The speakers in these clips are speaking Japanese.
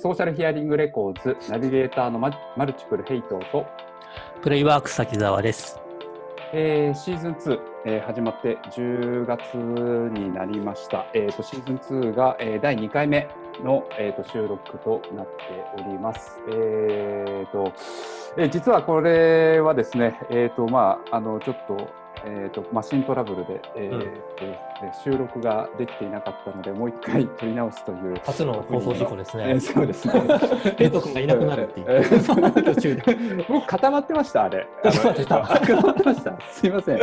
ソーシャルヒアリングレコーズナビゲーターのママルチプルヘイトと、プレイワーク滝沢です。えーシーズン2、えー始まって10月になりました。えーとシーズン2が、えー第2回目の、えーと収録となっております。えーとえー実はこれはですね、えーとまあ、あのちょっと,、えーとマシントラブルで、えーうん収録ができていなかったので、もう一回撮り直すという。初の放送事故ですえーね。そうですね。ヘイト君がいなくなるっていえーう。途中で。もう固まってました、あれ。固まってた固まってました。すいません。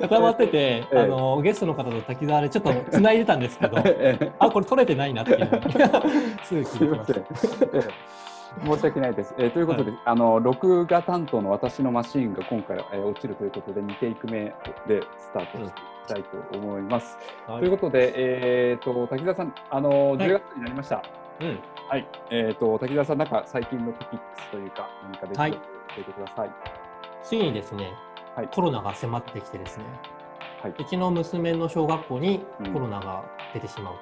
固まってて、ええあのゲストの方と滝沢でちょっと繋いでたんですけど、えーあ、これ取れてないなっていう すぐ気すづきましいませんた。。えー申し訳ないです。えーということで、あの録画担当の私のマシーンが今回、えー落ちるということで、2テイク目でスタートしていきたいと思います。はいということで、えー、と滝沢さん、あのい10月になりました。うんはい。えー、と滝沢さん、なんか最近のトピックスというか、何かできはい教えてください。ついにですね、はいコロナが迫ってきてですね、はい。うちの娘の小学校にうんコロナが出てしまう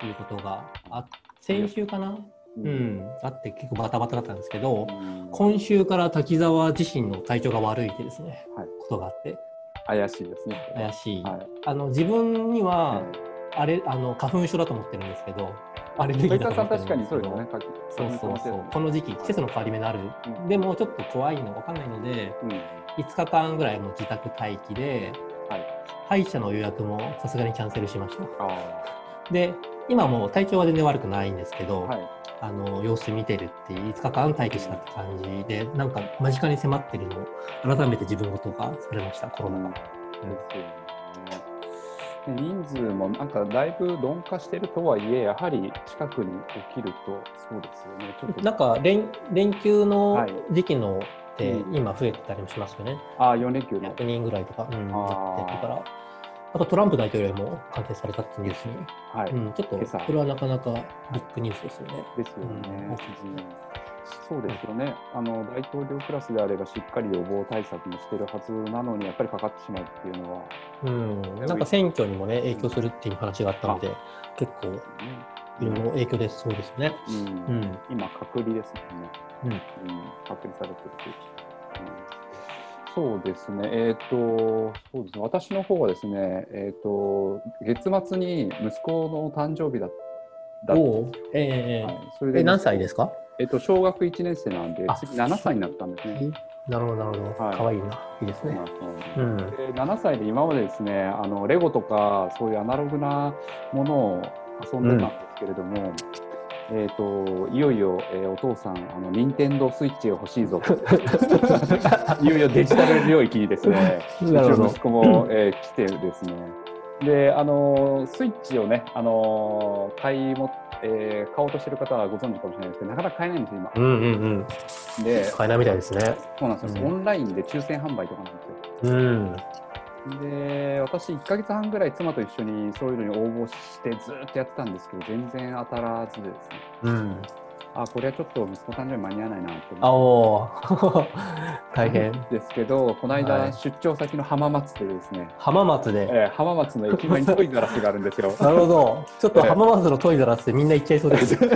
ということがあ、先週かな、うん、あって結構バタバタだったんですけど、うん。今週から滝沢自身の体調が悪いってですね、はい。ことがあって。怪しいですね。怪しい、はい。あの自分にはえあれあの花粉症だと思ってるんですけどアレルギーー、だ滝と思ってるん沢さん確かですけどにそうですよね。そうそうそう。この時期季節の変わり目のある、うん。でもちょっと怖いの分かんないのでうん。5日間ぐらいもう自宅待機ではい。歯医者の予約もさすがにキャンセルしました。あで今もう体調は全然悪くないんですけど、あ。はい。あの様子見てるっていう5日間待機したって感じでなんか間近に迫ってるのを改めて自分事がされましたコロナが。ですよね。で人数もなんかだいぶ鈍化してるとはいえ、やはり近くに起きると、そうですよね。ちょっとなんか連連休のはい時期のってうん今増えてたりもしますよね。ああ、4連休の。100人ぐらいとか、うん、ってるから。あとトランプ大統領も感染されたってニュースに、はい。うん、ちょっとこれはなかなかビッグニュースですよね。ですよね、うん。うんそうですよね。あの大統領クラスであればしっかり予防対策もしてるはずなのに、やっぱりかかってしまうっていうのは、うん、なんか選挙にもね影響するっていう話があったので、結構ねいろいろ影響ですそうですね。うん。うん。今、隔離ですもんね。うん。うん、隔離されてるし、うん、そうですね、えっ、と、そうですね、私の方はですね、えっ、と、月末に息子の誕生日だだった。おお、ええはい、それでえ何歳ですか？えっ、と、小学1年生なんであ、次7歳になったんですね。なるほど、なるほど。はい。かわいいな。いいですね。ううんん。で7歳で今までですねあのレゴとかそういうアナログなものを遊んでたんですけれども、えー、といよいよ、えーお父さんあの任天堂スイッチが欲しいぞと いよいよデジタル領域にですね うちの息子も、えー来てですねであのスイッチをねあの買いも、えー買おうとしてる方はご存知かもしれないですけどなかなか買えないんですよ今。うんうんうん。で買えないみたいですね。そうなんですよ、うんオンラインで抽選販売とかなんですよ。うん。で私、1ヶ月半ぐらい妻と一緒にそういうのに応募してずーっとやってたんですけど、全然当たらずでですね、うん。あ、これはちょっと息子誕生日間に合わないなとあ思っおー 大変。てですけど、この間、はい出張先の浜松でですね、浜松で？えー浜松の駅前にトイザラスがあるんですよ。なるほど。ちょっと浜松のトイザラスでみんな行っちゃいそうです。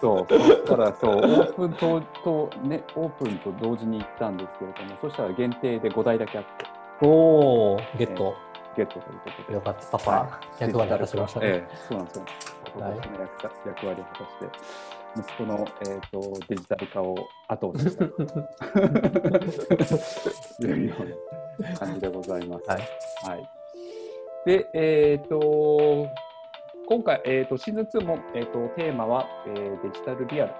そう、そしたらそう、オープンとと、ね、オープンと同時に行ったんですけれども、そしたら限定で5台だけあって、おお、ゲット。ゲットということで。よかった。パパ、役割果たしましたね。ええそうなんですよ。はい役役割を果たして、息子の、えー、とデジタル化を後押ししたというような感じでございます。はい。はいで、えっ、と、今回、えー、とシーズン2も、えー、とテーマは、えーデジタルリアル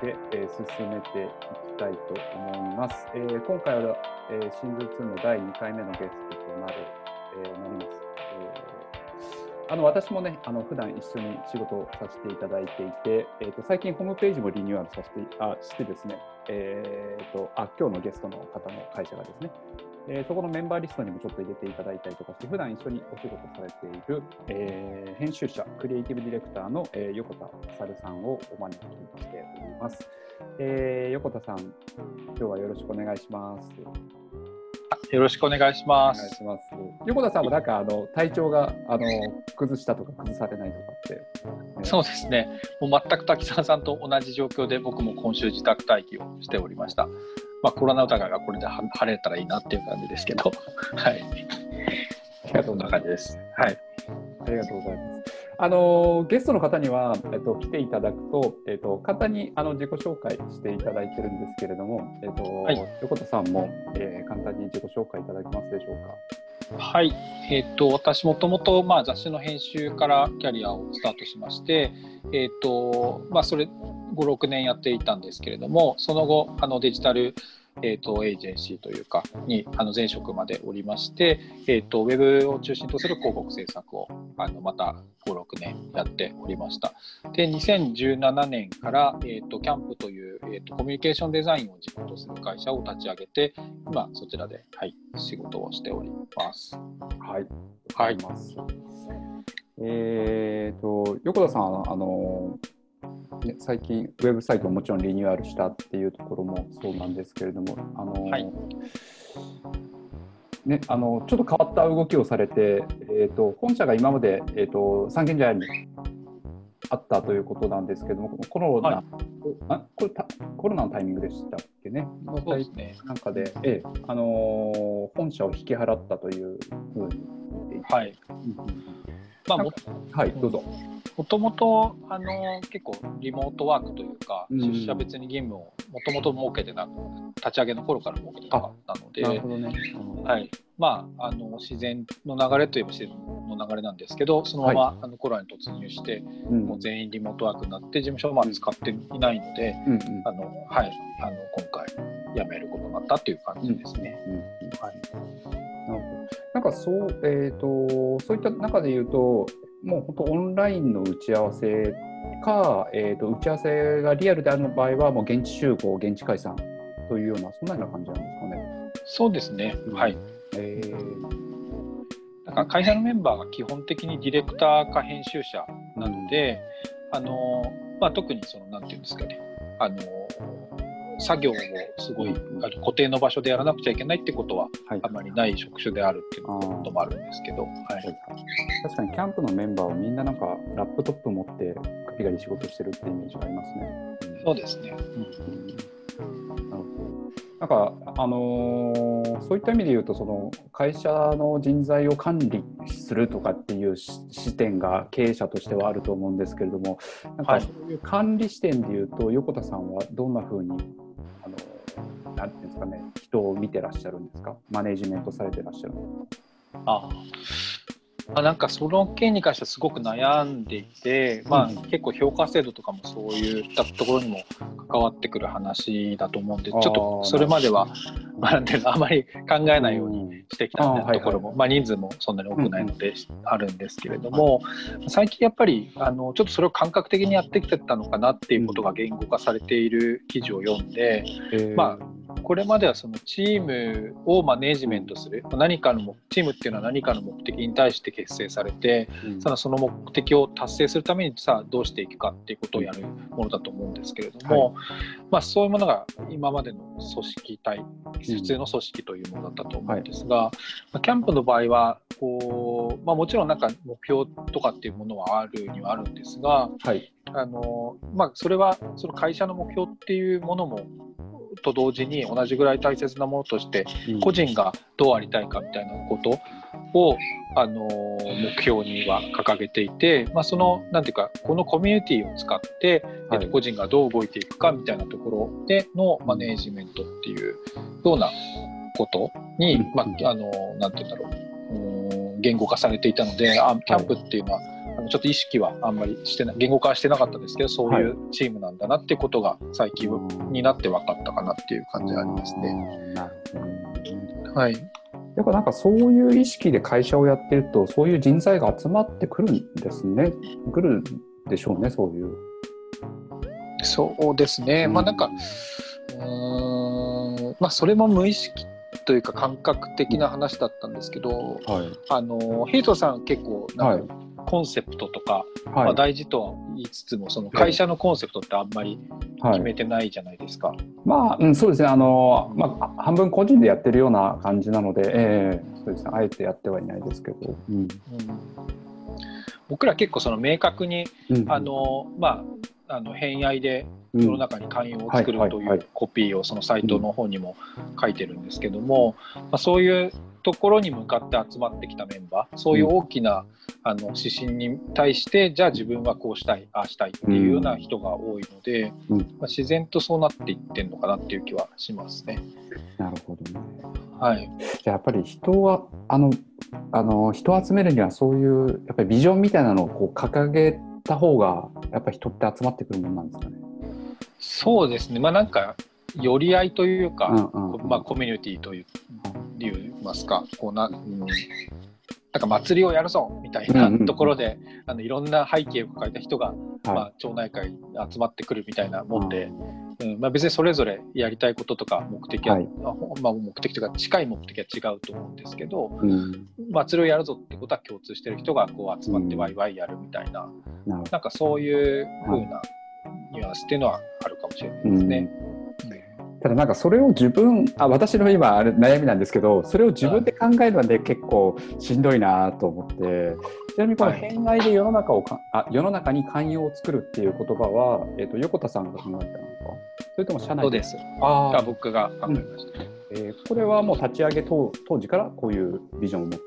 で、えー進めていきたいと思います。えー今回は、えーシーズン2の第2回目のゲストとなる、えーなります。えーあの私もね、あの普段一緒に仕事をさせていただいていて、えー、と最近ホームページもリニューアルさせてあしてですね、えー、とあ今日のゲストの方の会社がですね、えーそこのメンバーリストにもちょっと入れていただいたりとかして、普段一緒にお仕事されている、えー編集者、クリエイティブディレクターの、えー横田勝さんをお招きしております。えー横田さん、今日はよろしくお願いします。よろしくお願いしお願います。します。横田さんもなんかあの体調があの崩したとか崩されないとかって。そうですね。もう全く滝沢さんと同じ状況で僕も今週自宅待機をしておりました。まあコロナ疑いがこれでは晴れたらいいなっていう感じですけど、はい。ありがとそんございます。感じです。はい。ありがとうございます。あのゲストの方には、えっと、来ていただくと、えっと、簡単にあの自己紹介していただいてるんですけれども、えっとはい横田さんも、えー簡単に自己紹介いただけますでしょうはい。えっ、と、私もともと、雑誌の編集からキャリアをスタートしまして、えっ、と、まあ、それ、5、6年やっていたんですけれども、その後、あのデジタル、えっ、と、エージェンシーというか、に、あの、前職までおりまして、えっ、と、ウェブを中心とする広告制作を、あの、また5、6年やっておりました。で、2017年から、えっ、と、キャンプという、えっ、と、コミュニケーションデザインを軸とする会社を立ち上げて、今、そちらで、はい、仕事をしております。か。はい。はいえっと、横田さん、あのね、最近、ウェブサイトももちろんリニューアルしたっていうところもそうなんですけれども、あのはいね、あのちょっと変わった動きをされて、えー、と本社が今まで、えー、と三軒茶屋にあったということなんですけども、コロナ、はいあこれたコロナのタイミングでしたっけね、のそうですね。なんかで、ええあのー本社を引き払ったというふうにはい。まあ、もはい、どうぞ。もともと、あの、結構リモートワークというか、うん。出社別に義務をもともと設けてなく、立ち上げの頃から設けてなかったので、なるほどね。はい。まあ、あの、自然の流れといえば自然の流れなんですけど、そのまま、あのコロナに突入して、うん。もう全員リモートワークになって、事務所まで使っていないので、うんうん。あの、はい。あの、今回、辞めることになったっていう感じですね。なんかそう、えっ、と、そういった中で言うと、もう本当オンラインの打ち合わせか、えっ、と、打ち合わせがリアルである場合は、もう現地集合、現地解散というような、そんなような感じなんですかね。そうですね。うんはい。えー、だから会社のメンバーが基本的にディレクターか編集者なので、あのまあ、特にそのなんていうんですかねあの作業をすごい固定の場所でやらなくちゃいけないってことははい。あまりない職種であるっていうこともあるんですけど、はい。確かにキャンプのメンバーはみんななんかラップトップ持ってガリガリ仕事してるってイメージがありますね。うんそうですね、なるほどなんか、あのーそういった意味で言うとその会社の人材を管理するとかっていうし視点が経営者としてはあると思うんですけれどもなんはい。かそういう管理視点で言うと、横田さんはどんなふうに、あのーなんていうんですかね人を見てらっしゃるんですか？マネージメントされてらっしゃるんですかああなんかその件に関してはすごく悩んでいて、まあ、うん。結構評価制度とかもそういったところにも関わってくる話だと思うんでちょっとそれまでは、まあ、なんていうのあまり考えないようにに。してきたあーはいはいところも、まあ、人数もそんなに多くないのであるんですけれども、最近やっぱりあのちょっとそれを感覚的にやってきてたのかなっていうことが言語化されている記事を読んで、えー。まこれまではそのチームをマネージメントする。何かの目チームっていうのは何かの目的に対して結成されてうん。その目的を達成するためにさあどうしていくかっていうことをやるものだと思うんですけれども、まあ、そういうものが今までの組織体普通の組織というものだったと思うんですが、まあキャンプの場合はこう、まあ、もちろんなんか目標とかっていうものはあるにはあるんですがはい。あの、まあ、それはその会社の目標っていうものもと同時に同じぐらい大切なものとして個人がどうありたいかみたいなことをあの目標には掲げていて、まあ、そのなんていうかこのコミュニティを使って、えっと、個人がどう動いていくかみたいなところでのマネージメントっていうようなことに、うん。まあ、あのなんていうんだろう言語化されていたのであキャンプっていうのは、あのちょっと意識はあんまりしてない言語化はしてなかったですけどそういうチームなんだなっていうことが最近になって分かったかなっていう感じがありますね。はいやっぱなんかそういう意識で会社をやってると、そういう人材が集まってくるんですね。来るでしょうね、そういう。そうですね、まあなんか、うーん、まあそれも無意識というか感覚的な話だったんですけど、はい。あのヘイトさん結構なんか、コンセプトとか、まあ、はい。大事とは言いつつもその会社のコンセプトってあんまりはい決めてないじゃないですか。まあ、うん、そうですね。あの、まあ、半分個人でやってるような感じなので、ええそうですね。あえてやってはいないですけど。うん。うん僕ら結構その明確にうんあ、の、まあ、あの偏愛でうん世の中に寛容を作るといはいはいはうコピーをそのサイトの方にも書いてるんですけども、まあ、そういうところに向かって集まってきたメンバーそういう大きなあの指針に対してじゃあ自分はこうしたいああしたいっていうような人が多いので、うんまあ、自然とそうなっていってるのかなっていう気はしますね。なるほどね。はい、じゃあやっぱり人はあのあの人を集めるにはそういうやっぱりビジョンみたいなのをこう掲げた方がやっぱり人って集まってくるものなんですかね？そうですねまあなんか寄り合いというか、うんうんうんまあ、コミュニティという言いますかこうな、うん、なんか祭りをやるぞみたいなうんうんうんところで、あのいろんな背景を抱えた人が、まはあ、町内会に集まってくるみたいなもんで、うんまあ、別にそれぞれやりたいこととか目的は、はいまあ、目的というか近い目的は違うと思うんですけどい。うん。祭りをやるぞってことは共通してる人がこう集まってうんワイワイやるみたいな、なるほど。なんかそういう風なニュアンスっていうのはあるかもしれないですね。ただなんかそれを自分あ私の今あれ悩みなんですけどそれを自分で考えるので結構しんどいなと思って。ちなみにこのはい。偏愛で世の中をかあ世の中に寛容を作るっていう言葉は、えー、と横田さんが考えたのか？それとも社内そうです。あ僕が考えました。えーこれはもう立ち上げ当当時からこういうビジョンを持って？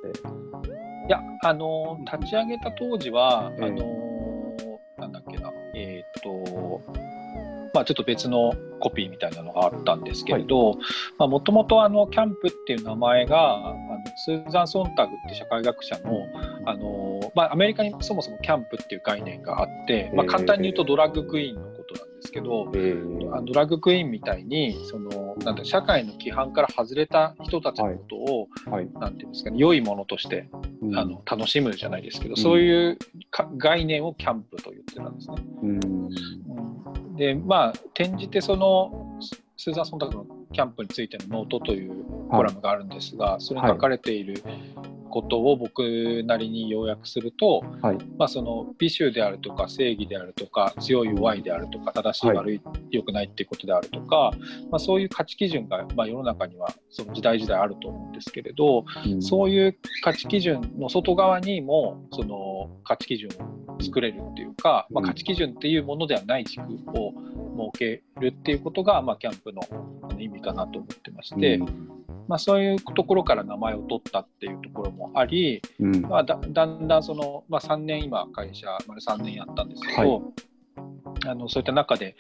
いや、あのー立ち上げた当時は、ええ。あのーなんだっけな、えっ、と、まあ、ちょっと別のコピーみたいなのがあったんですけれど、もともとあのキャンプっていう名前が、あのスーザン・ソンタグって社会学者の、あのーまあ、アメリカにそもそもキャンプっていう概念があって、まあ、ええ簡単に言うとドラッグクイーンのことなんですけど、えー。ドラッグクイーンみたいにそのなんだ社会の規範から外れた人たちのことを、はい。なんていうんですかね良いものとしてうん。あの楽しむじゃないですけど、ん。そういうか概念をキャンプと言ってたんですね。うんでまあ転じてそのスーザン・ソンタクのキャンプについてのノートというコラムがあるんですが、それに書かれていることを僕なりに要約すると、はい。まあ、その美醜であるとか正義であるとか強い弱いであるとか正しいはい悪い良くないっていうことであるとか、まあ、そういう価値基準が、まあ、世の中にはその時代時代あると思うんですけれど、うん。そういう価値基準の外側にもその価値基準を作れるっていうか、まあ、価値基準っていうものではない軸を設けるっていうことが、まあ、キャンプの意味かなと思ってまして、うんまあ、そういうところから名前を取ったっていうところもあり、うんまあ、だだんだんその、まあ、3年今会社丸3年やったんですけど、はいあのそういった中で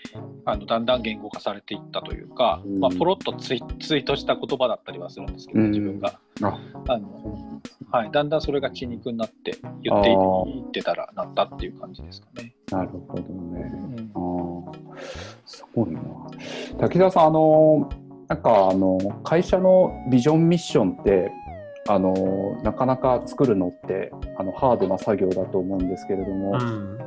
あのだんだん言語化されていったというか、うんまあ、ポロッとツイツイートした言葉だったりはするんですけど、うん自分が。ああのはい、だんだんそれが血肉になって言っていってたらなったっていう感じですかね。なるほどね。うんああ、すごいな。滝沢さん、あの、なんか、あの、会社のビジョンミッションって。あの、なかなか作るのって、あの、ハードな作業だと思うんですけれども。うん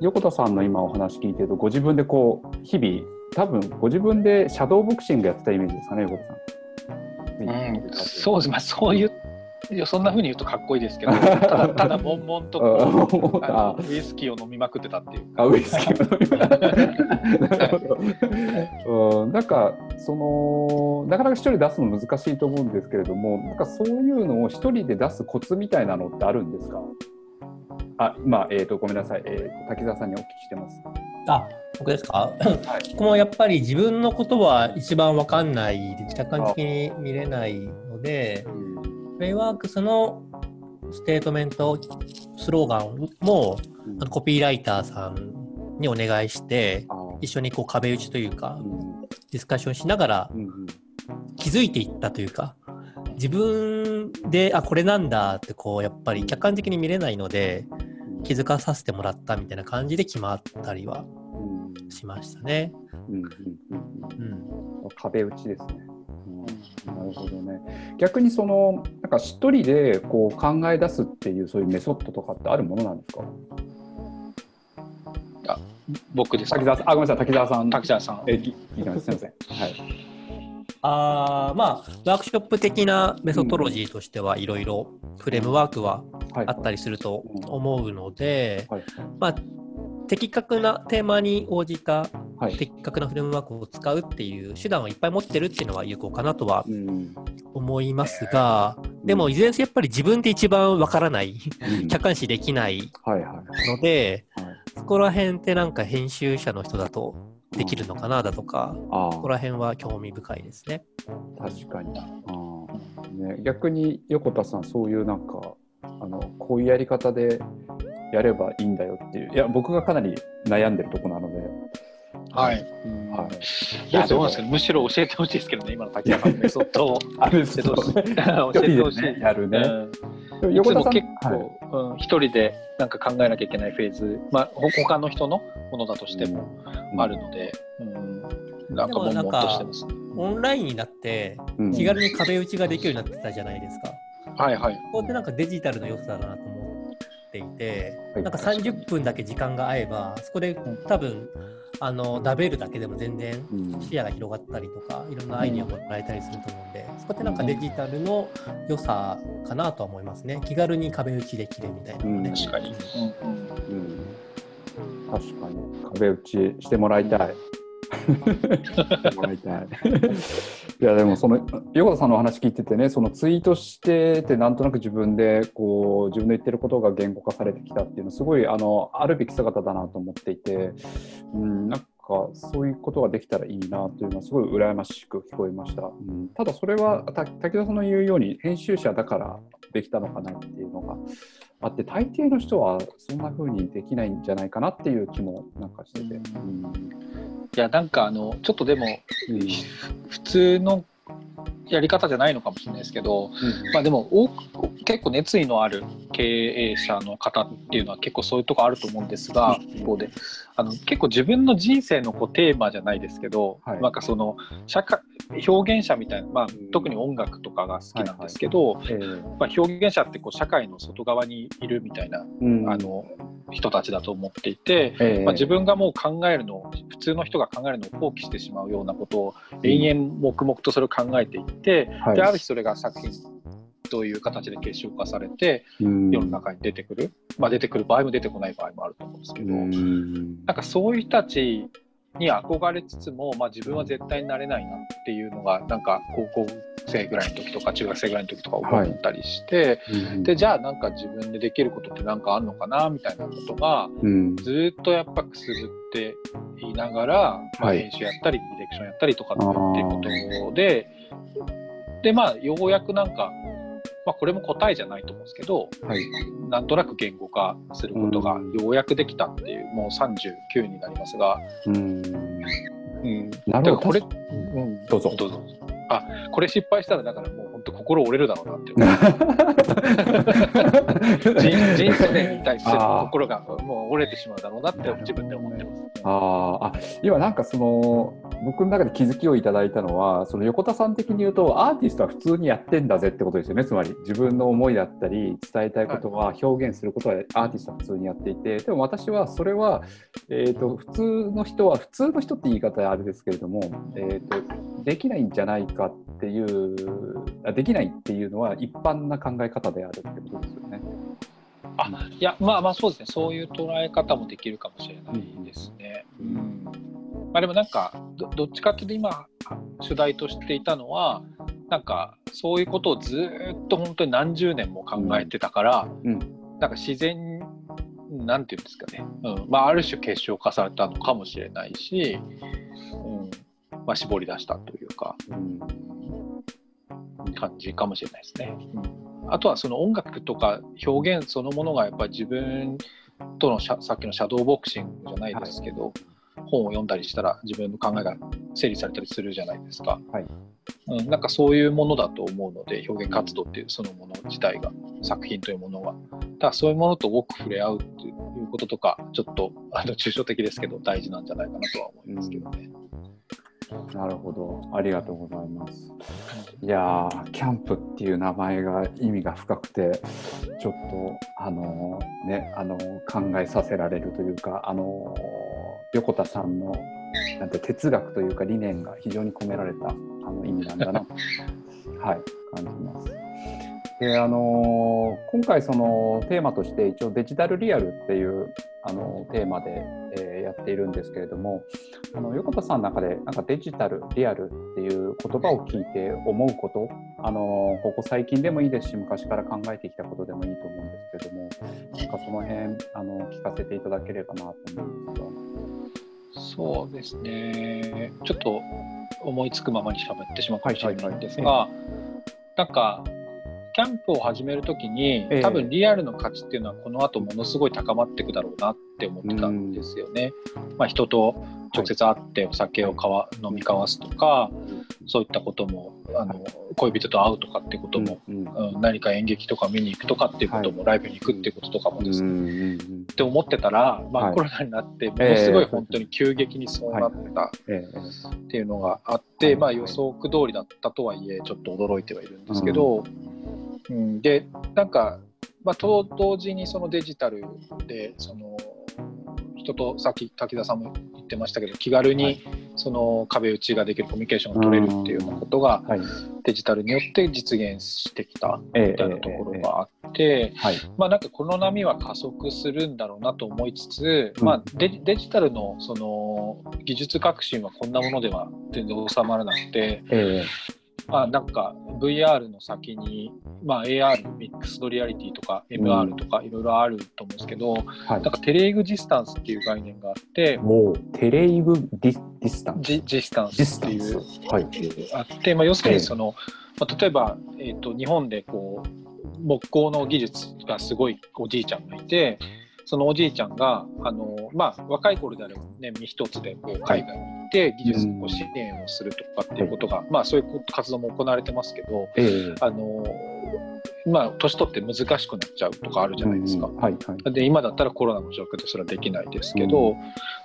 横田さんの今お話聞いてると、ご自分でこう、日々。多分、ご自分でシャドーボクシングやってたイメージですかね、横田さん。うん、そうです、まあ、そういういやそんな風に言うとかっこいいですけどただただ悶々とこうあのあ。ウイスキーを飲みまくってたっていうあ、ウイスキーを飲み。うん、なんか、その、なかなか一人で出すの難しいと思うんですけれども、なんかそういうのを一人で出すコツみたいなのってあるんですか？あ、今、えっ、と、ごめんなさい、えーと、滝沢さんにお聞きしてます。あ僕ですか？はい。僕もやっぱり自分のことは一番わかんないで客観的に見れないのでフレイワークスのステートメントスローガンもあのコピーライターさんにお願いして一緒にこう壁打ちというかうんディスカッションしながらうんうん。気づいていったというか自分であこれなんだってこうやっぱり客観的に見れないので気づかさせてもらったみたいな感じで決まったりはうん。しましたね。うんうんうん。うん、壁打ちですね。うんなるほどね。逆にそのなんか一人でこう考え出すっていうそういうメソッドとかってあるものなんですか？僕ですか？滝沢さん、あごめんなさい滝沢さん。滝沢さんえ聞聞いてます。すみません。はい。あーまあワークショップ的なメソトロジーとしてはいろいろフレームワークはあったりすると思うので、はいまあ、的確なテーマに応じたはい。的確なフレームワークを使うっていう手段をいっぱい持ってるっていうのは有効かなとはうん。思いますが、でもいずれにせよやっぱり自分で一番わからない、うん客観視できないはいはい。ので、はいそこら辺ってなんか編集者の人だとできるのかなだとか、あそこら辺は興味深いですね。あ、確かに。ね、逆に横田さん、そういうなんか、あのこういうやり方でやればいいんだよっていう、いや、僕がかなり悩んでるとこなので、はい。はい。いや、どうなんですかね。むしろ教えてほしいですけどね、今の滝山さ んのメソッドを。あれ教えてほしい。教えてほしい。ねやるね。うんでもいつも結はい構、うん、一人でなんか考えなきゃいけないフェーズ、まあ、ほ他の人のものだとしてもあるので、うんなんか悶々としてますね。オンラインになってうん気軽に壁打ちができるようになってたじゃないですか。はいはい。ここってなんかデジタルの良さだなと思っていて、はいなんか30分だけ時間が合えば、そこで多分、あのダベルだけでも全然うん視野が広がったりとか、いろんなアイディアもらえたりすると思うんで、そこってなんかデジタルの良さかなとは思いますね。気軽に壁打ちできるみたいなのね。うん確かに。うんうんうん確かに壁打ちしてもらいたい。もらいたい。いやでもその横田さんのお話聞いててねそのツイートしててなんとなく自分でこう自分の言ってることが言語化されてきたっていうのはすごいあのあるべき姿だなと思っていて、うん、なんかそういうことができたらいいなというのはすごい羨ましく聞こえました。うん、ただそれはた滝田さんの言うように編集者だからできたのかなっていうのがあって大抵の人はそんな風にできないんじゃないかなっていう気もなんかしてて。うん。いや、なんかあの、ちょっとでも、うん。普通のやり方じゃないのかもしれないですけど、まあでも多く結構熱意のある経営者の方っていうのは結構そういうとこあると思うんですが、うん。一方で。あの結構自分の人生のこうテーマじゃないですけど、はい。なんかその社会表現者みたいな、まあうん、特に音楽とかが好きなんですけど、えーまあ、表現者ってこう社会の外側にいるみたいなうん。あの人たちだと思っていて、えーまあ、自分がもう考えるのを普通の人が考えるのを放棄してしまうようなことを延々黙々とそれを考えていって、はい。である日それが作品という形で結晶化されてうん。世の中に出てくる、まあ、出てくる場合も出てこない場合もあると思うんですけど、うん。なんかそういう人たちに憧れつつも、まあ、自分は絶対になれないなっていうのがなんか高校生ぐらいの時とか中学生ぐらいの時とか思ったりして、うんでじゃあなんか自分でできることって何かあんのかなみたいなことがうんずっとやっぱくすぶっていながら、まあ、はい。編集やったりディレクションやったりとかっていうことででまあようやくなんか、まあ、これも答えじゃないと思うんですけどはい。なんとなく言語化することがようやくできたっていう、もう39になりますが、うん。うん、なるほど。これ、うん、どうぞ。どうぞ。あこれ失敗したらだからもう本当心折れるだろうなって 人人生に対する心がもう折れてしまうだろうなって自分で思ってます。あー。あ今なんかその僕の中で気づきをいただいたのはその横田さん的に言うとアーティストは普通にやってんだぜってことですよね。つまり自分の思いだったり伝えたいことは表現することはアーティストは普通にやっていてでも私はそれは、えー、と普通の人は普通の人って言い方はあれですけれども、えー、とできないんじゃないかっていうあできないっていうのは一般な考え方であるってことですよね。あいやまあまあそうですね。そういう捉え方もできるかもしれないですね。うんまあ、でもなんかどどっちかっていうと今主題としていたのはなんかそういうことをずーっと本当に何十年も考えてたから、うん。なんか自然なんていうんですかね、うん。まあ、ある種結晶化されたのかもしれないし、うん。まあ、絞り出したというかうん。感じかもしれないですね。うん、あとはその音楽とか表現そのものがやっぱり自分とのさっきのシャドーボクシングじゃないですけど、本を読んだりしたら自分の考えが整理されたりするじゃないですか、はい。うん、なんかそういうものだと思うので表現活動っていうそのもの自体が作品というものは。だからそういうものと多く触れ合うっていうこととかちょっとあの抽象的ですけど大事なんじゃないかなとは思いますけどね。なるほど、ありがとうございます。いやー、キャンプっていう名前が意味が深くて、ちょっと、あのーね、あのー考えさせられるというか、あのー横田さんのなんて哲学というか理念が非常に込められたあの意味なんだなと、はい、感じます。であの今回そのテーマとして一応デジタルリアルっていうあのテーマで、えー、やっているんですけれどもあの横田さんの中でなんかデジタルリアルっていう言葉を聞いて思うことあのここ最近でもいいですし昔から考えてきたことでもいいと思うんですけれどもなんかその辺あの聞かせていただければなと思うんですが。そうですね。ちょっと思いつくままに喋ってしまうかもしれないんですが、はいはいはい、なんかキャンプを始めるときに、えー、多分リアルの価値っていうのはこの後ものすごい高まっていくだろうなって思ってたんですよね。まあ、人と直接会ってお酒をかわ飲み交わすとか、そういったこともあの恋人と会うとかっていうことも、うん、何か演劇とか見に行くとかっていうことも、ライブに行くっていうこととかもですね、って思ってたら、まあ、コロナになってものすごい本当に急激にそうなったっていうのがあって、まあ、予測通りだったとはいえちょっと驚いてはいるんですけど。うん、でなんか、まあ、と同時にそのデジタルでその人とさっき滝田さんも言ってましたけど気軽にその壁打ちができるコミュニケーションが取れるっていうようなことがデジタルによって実現してきたみたいなところがあって、まあなんかこの波は加速するんだろうなと思いつつ、まあデジタルのその技術革新はこんなものでは全然収まらなくて、まあ、なんか VR の先に、まあ、AR、 Mixed Reality とか MR とかいろいろあると思うんですけど、うんはい、なんか telexistence っていう概念があって、もうテレイグディディスタンス。ジジスタンスっていう、はい、あって、まあ、要するにその、まあ、例えば、えーと、日本でこう木工の技術がすごいおじいちゃんがいて、そのおじいちゃんがあの、まあ、若い頃であればね身一つでこう海外にて技術の支援をするとかっていうことが、まあ、そういう活動も行われてますけど、あのまあ、年取って難しくなっちゃうとかあるじゃないですか。はいはい、で今だったらコロナの状況でそれはできないですけど、うん、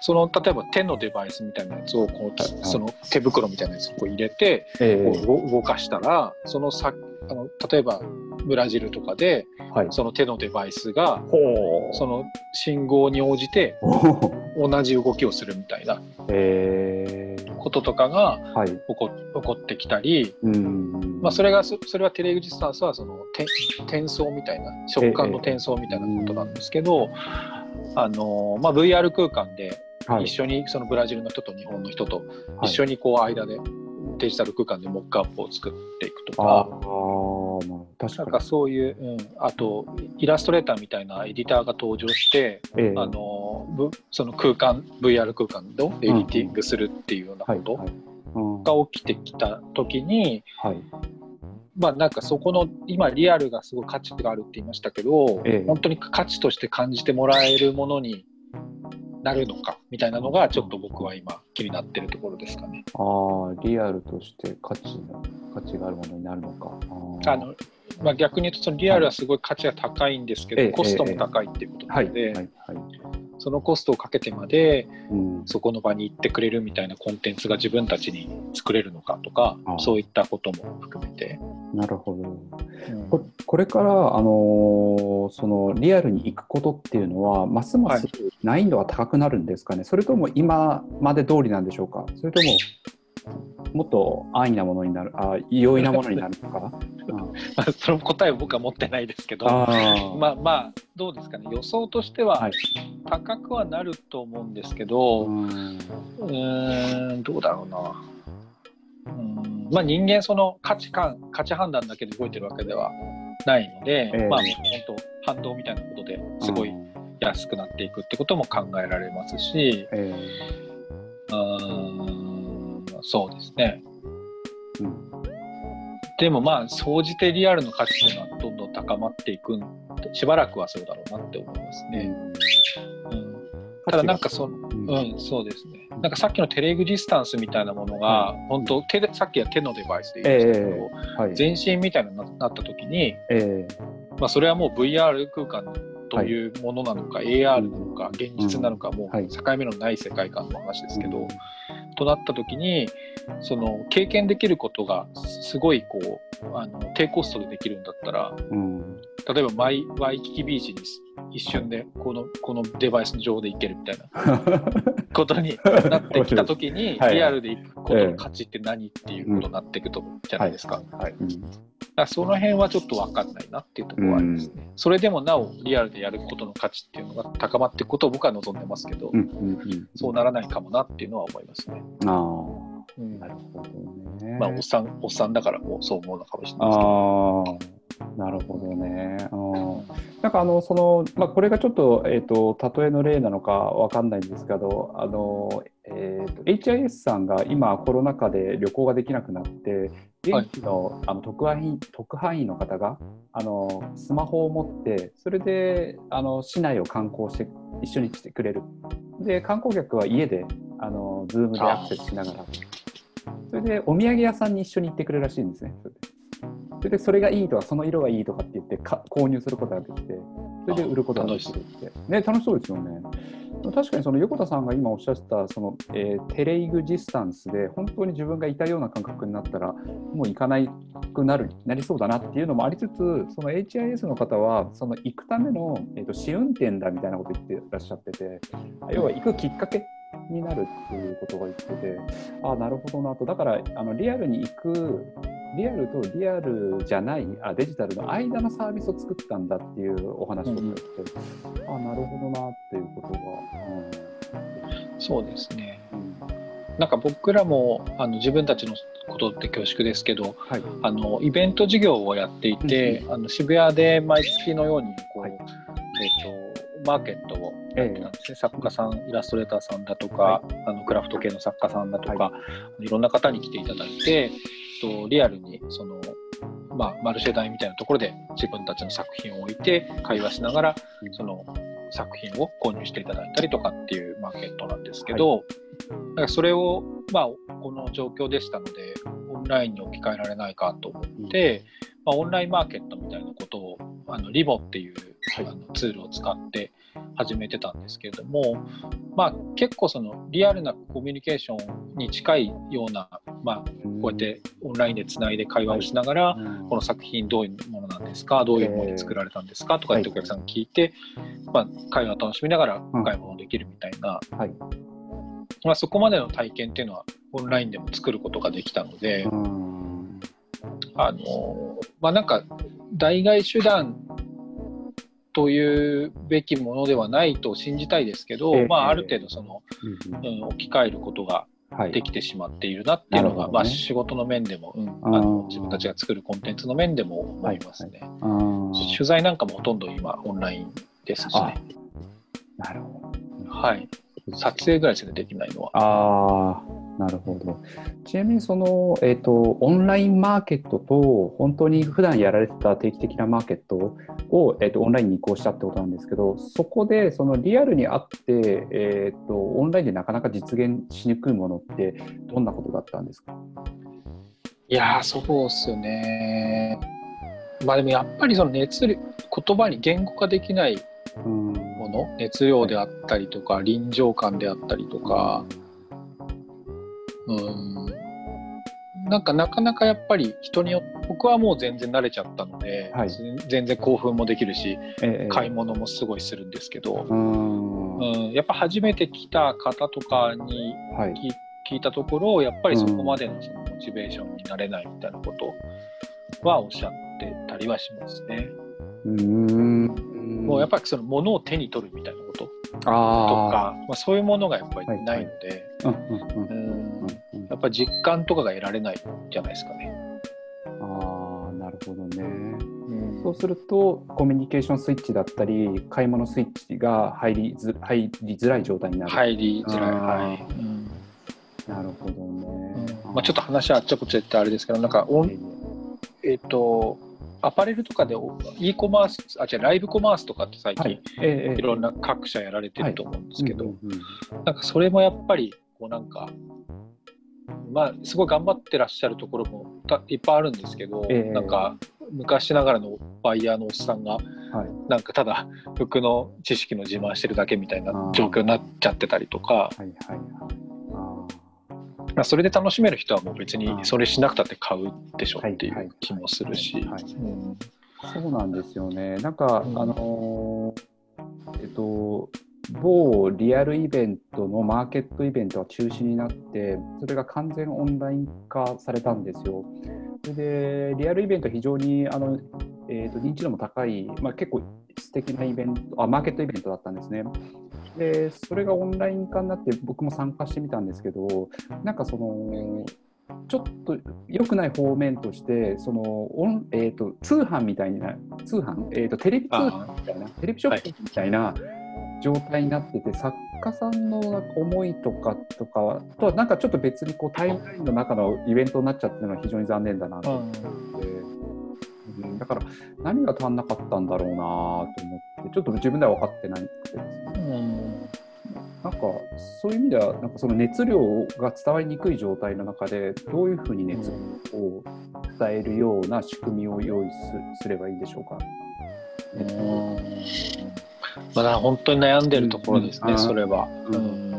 その例えば手のデバイスみたいなやつをこう、その手袋みたいなやつをこう入れて、こう動かしたらそのさあの例えばブラジルとかで、はい、その手のデバイスがその信号に応じて同じ動きをするみたいなこととかが起こ,、起こってきたり、まあ、それがそれはテレグジスタンスはその転送みたいな食感の転送みたいなことなんですけど、あのまあ、VR 空間で一緒にそのブラジルの人と日本の人と一緒にこう間でデジタル空間でモックアップを作っていくとか。確かなんかそういう、うん、あとイラストレーターみたいなエディターが登場して、えー、あのその空間 VR 空間をエディティングするっていうようなことが起きてきた時に、はい、まあなんかそこの今リアルがすごい価値があるって言いましたけど、えー、本当に価値として感じてもらえるものになるのかみたいなのがちょっと僕は今気になってるところですかね。ああリアルとして価値価値があるものになるのか。あのまあ、逆に言うとそのリアルはすごい価値が高いんですけど、はい、コストも高いっていうことなので、そのコストをかけてまで、そこの場に行ってくれるみたいなコンテンツが自分たちに作れるのかとかそういったことも含めて。なるほど、うん、ここれから、あのー、そのリアルに行くことっていうのはますます難易度が高くなるんですかね、はい、それとも今まで通りなんでしょうか？それとももっと安易なものになる、あ容易なものになるのか？な、うん、まあ、その答えは僕は持ってないですけど、あ まあまあ、どうですかね、予想としては高くはなると思うんですけど、はい、うんどうだろうな。うんまあ、人間、その価値観、価値判断だけで動いてるわけではないので、えー、まあ、本当、反動みたいなことですごい安くなっていくってことも考えられますし、えー、うんそうですね。うん、でもまあ総じてリアルの価値っていうのはどんどん高まっていくしばらくはそうだろうなって思いますね。うん、ただなんかそ,、うん、そうですね。なんかさっきのテレグジスタンスみたいなものが、うん、本当手でさっきは手のデバイスで言いましたけど、えーはい、全身みたいになった時に、えー、まあ、それはもう VR 空間というものなのか、はい、AR なのか現実なのか、もう境目のない世界観の話ですけど、となった時にその経験できることがすごいこうあの低コストでできるんだったら、うん、例えばマイワイキキビーチに一瞬でこのこのデバイスの上で行けるみたいな。ことになってきた時に リアルで行くことの価値って何っていうことになっていくとじゃないですか。はい、はいらその辺はちょっと分かんないなっていうところはありますね。それでもなおリアルでやることの価値っていうのが高まっていくことを僕は望んでますけど、うんうんうん、そうならないかもなっていうのは思いますね。ああ、うんなるほどね。まあ、おっさん、おっさんだからもうそう思うのかもしれないですけど。なるほどね。あーなんかあのそのまあこれがちょっとえっ、と例えの例なのかわかんないんですけど、あのえっ、と HIS さんが今コロナ禍で旅行ができなくなって、現地の,、あの特派員特派員の方があのスマホを持ってそれであの市内を観光して一緒にしてくれる。で観光客は家であのズームでアクセスしながら。それでお土産屋さんに一緒に行ってくれるらしいんですね。それでそれでそれがいいとかその色がいいとかって言ってか購入することができてそれで売ることができて。ね楽しそうですよね。確かにその横田さんが今おっしゃってたその、えーテレイグジスタンスで本当に自分がいたような感覚になったらもう行かないくなるなりそうだなっていうのもありつつその HIS の方はその行くための、えー、と試運転だみたいなこと言ってらっしゃってて要は行くきっかけになるっていうことが言っててああなるほどなと。だからあのリアルに行くリアルとリアルじゃないあデジタルの間のサービスを作ったんだっていうお話を聞いて、あなるほどなっていうことが、そうですね。うん。なんか僕らもあの自分たちのことって恐縮ですけど、はい。あのイベント事業をやっていて、あの渋谷で毎月のようにこう、はい。えっ、とマーケットをやってたんですね、作家さん、イラストレーターさんだとか、はあのクラフト系の作家さんだとか、、はい。ろんな方に来ていただいて、とリアルにその、まあ、マルシェ台みたいなところで自分たちの作品を置いて会話しながらその作品を購入していただいたりとかっていうマーケットなんですけど、だからそれを、まあ、この状況でしたのでオンラインに置き換えられないかと思って、まあ、オンラインマーケットみたいなことをあのリボっていう、はいあのツールを使って始めてたんですけれども、まあ、結構そのリアルなコミュニケーションに近いような、まあ、こうやってオンラインでつないで会話をしながら、うん。この作品どういうものなんですかどういうもので作られたんですかとかってお客さんに聞いて、まあ、会話を楽しみながらお買い物できるみたいな、はい。まあ、そこまでの体験っていうのはオンラインでも作ることができたので、うん。あのまあなんか代替手段というべきものではないと信じたいですけど、ええまあ、ある程度その、うんうん、置き換えることがはい。できてしまっているなっていうのが、なるほどね。まあ、仕事の面でも、うん、あの自分たちが作るコンテンツの面でも思いますね。あー。取材なんかもほとんど今オンラインですしね。なるほど。はい。撮影ぐらいしかできないのは。ああ、なるほど。ちなみにその、えっ、と、オンラインマーケットと、本当に普段やられてた定期的なマーケットを、えっ、と、オンラインに移行したってことなんですけど、そこで、そのリアルにあって、えっ、と、オンラインでなかなか実現しにくいものって、どんなことだったんですか？いや、そうっすよね。まあでもやっぱりその熱量、言葉に言語化できないうん。もの、熱量であったりとか、臨場感であったりとか、うん。なんかなかなかやっぱり人によって、僕はもう全然慣れちゃったので、はい全然興奮もできるし、ええ買い物もすごいするんですけど、うん。うん、やっぱ初めて来た方とかにはい。聞聞いたところやっぱりそこまでのそのモチベーションになれないみたいなことはおっしゃってたりはしますね。うん。もうやっぱりその物を手に取るみたいなことかまあ、そういうものがやっぱりないので、やっぱり実感とかが得られないんじゃないですかね。ああ、なるほどね。うんそうすると、コミュニケーションスイッチだったり、買い物スイッチが入りづ入りづらい状態になる。入りづらい。はいうんなるほどね。まあ、ちょっと話はあっちゃこっちゃ言ってあれですけどなんかオンえっ、とアパレルとかでお e コマースあ違うライブコマースとかって最近、はい。ええええいろんな各社やられてると思うんですけど、うんうんうんなんかそれもやっぱりこうなんかまあすごい頑張ってらっしゃるところもたいっぱいあるんですけど、ええなんか昔ながらのバイヤーのおっさんがはい。なんかただ服の知識の自慢してるだけみたいな状況になっちゃってたりとか、はいはいはい。あまあ、それで楽しめる人はもう別にそれしなくたって買うでしょっていう気もするし。そうなんですよね。なんか、うんあのーえっと、某リアルイベントのマーケットイベントは中止になって、それが完全オンライン化されたんですよ。それで、リアルイベント、非常にあの、えーと、認知度も高い、まあ、結構素敵なイベントあ、マーケットイベントだったんですね。で、それがオンライン化になって、僕も参加してみたんですけど、なんかその、ちょっと良くない方面として、そのオンえーと、通販みたいな、通販、えーと、テレビ通販みたいな、テレビショップみたいな状態になってて、はい、作家さんの思いとかとかとは、なんかちょっと別にこうタイムラインの中のイベントになっちゃってるのは非常に残念だなと思って、うん、だから何が足んなかったんだろうなと思って、ちょっと自分では分かってないくてですね。うんなんかそういう意味ではなんかその熱量が伝わりにくい状態の中でどういうふうに熱量を伝えるような仕組みを用意すればいいでしょうか。うんまだ本当に悩んでるところですね、うん、それは。うん、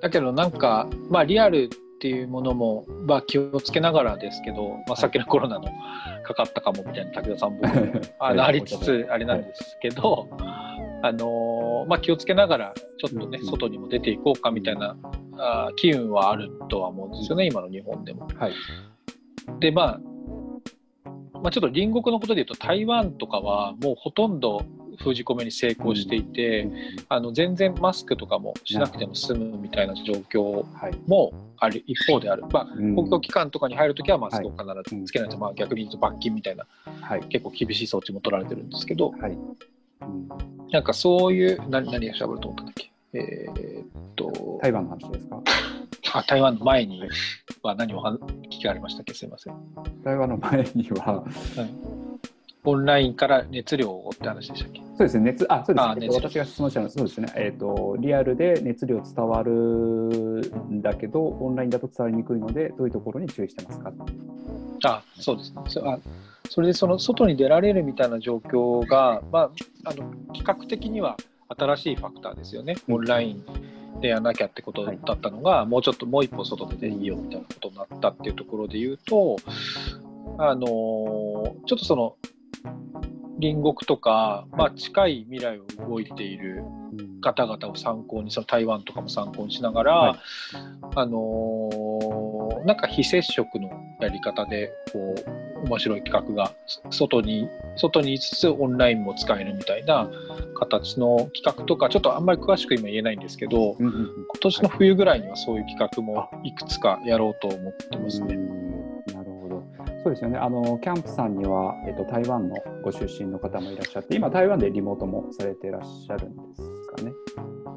だけどなんか、まあ、リアルっていうものも、まあ、気をつけながらですけど、まあ、さっきのコロナのかかったかもみたいな武田さんもあのありつつあれなんですけど、あのまあ、気をつけながらちょっとね、外にも出ていこうかみたいなあ機運はあるとは思うんですよね今の日本でも。はい、でまあまあ、ちょっと隣国のことでいうと台湾とかはもうほとんど封じ込めに成功していて、うん、あの全然マスクとかもしなくても済むみたいな状況もある、一方である、まあ、公共機関とかに入るときはマスクを必ずつけないと、まあ、逆に言うと罰金みたいな、はい、結構厳しい措置も取られてるんですけど、はい。うん、なんかそういう何何がしゃべると思ったんだっけ？えー、っと 台湾の話ですか？あ台湾の前には何を聞きありましたっけ？すみません。台湾の前には、はいオンラインから熱量をって話でしたっけ？そうですね、熱あそうですね、私が質問したのは、そうですね、えーと、リアルで熱量伝わるんだけど、オンラインだと伝わりにくいので、どういうところに注意してますか？あそうですね。そあ、それでその外に出られるみたいな状況が、まあ、あの企画的には新しいファクターですよね、オンラインでやらなきゃってことだったのが、はい、もうちょっともう一歩外でいいよみたいなことになったっていうところで言うと、あのちょっとその隣国とか、まあ、近い未来を動いている方々を参考にその台湾とかも参考にしながら、はい、あのー、なんか非接触のやり方でこう面白い企画が外に外にいつつオンラインも使えるみたいな形の企画とかちょっとあんまり詳しく今言えないんですけど、うんうん、今年の冬ぐらいにはそういう企画もいくつかやろうと思ってますね。そうですよねあのキャンプさんには、えっと、台湾のご出身の方もいらっしゃって、今、台湾でリモートもされていらっしゃるんですかね。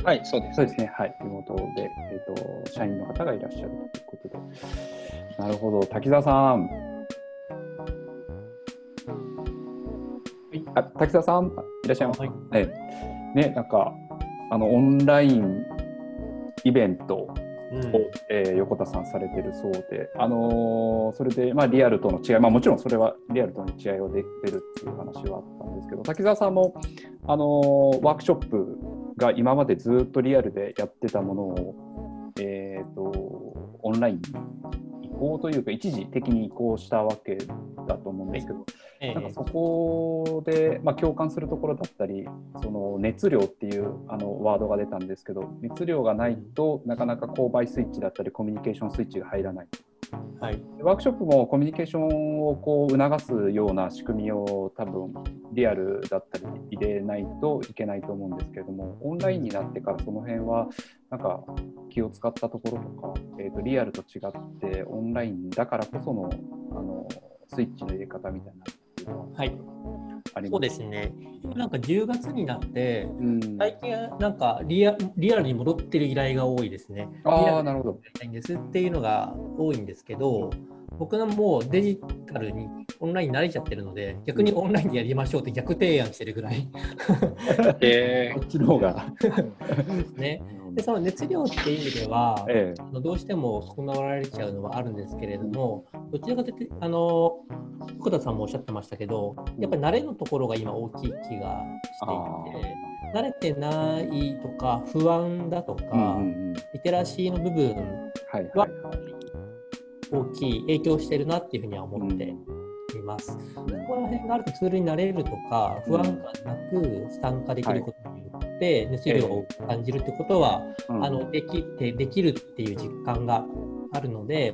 はい、そうです、そうですね、はい、リモートで、えっと、社員の方がいらっしゃるということで。なるほど、滝沢さん。はい、あ滝沢さん、いらっしゃいます。はい、ね、なんか、あの、オンラインイベントを、えー、横田さんされてるそうで、あのー、それで、まあ、リアルとの違い、まあ、もちろんそれはリアルとの違いはできてるっていう話はあったんですけど滝沢さんも、あのー、ワークショップが今までずっとリアルでやってたものを、えーと、オンラインに行というか一時的に移行したわけだと思うんですけど、なんかそこで、まあ、共感するところだったりその熱量っていうあのワードが出たんですけど熱量がないとなかなか購買スイッチだったりコミュニケーションスイッチが入らない。はい、ワークショップもコミュニケーションをこう促すような仕組みを多分リアルだったり入れないといけないと思うんですけれどもオンラインになってからその辺はなんか気を使ったところとか、えー、とリアルと違ってオンラインだからこそのあのスイッチの入れ方みたいな。はい、そうですね、なんか10月になって、うん、最近なんかリアリアルに戻ってる依頼が多いですね。ああ、なるほど。たいんですっていうのが多いんですけど、僕のもうデジタルにオンラインに慣れちゃってるので、逆にオンラインでやりましょうって逆提案してるぐらい。えー、こっちの方が。ね。でその熱量っていう意味では、ええ、あのどうしても損なわれちゃうのはあるんですけれども、どちらかというと、あの福田さんもおっしゃってましたけど、やっぱり慣れのところが今大きい気がしていて、慣れてないとか、不安だとか、うんうん、リテラシーの部分は大きい影響してるなっていうふうには思っています。ここら辺があるとツールになれるとか、不安感なく参加できることって熱量を感じるってことは、あのできてできるっていう実感があるので、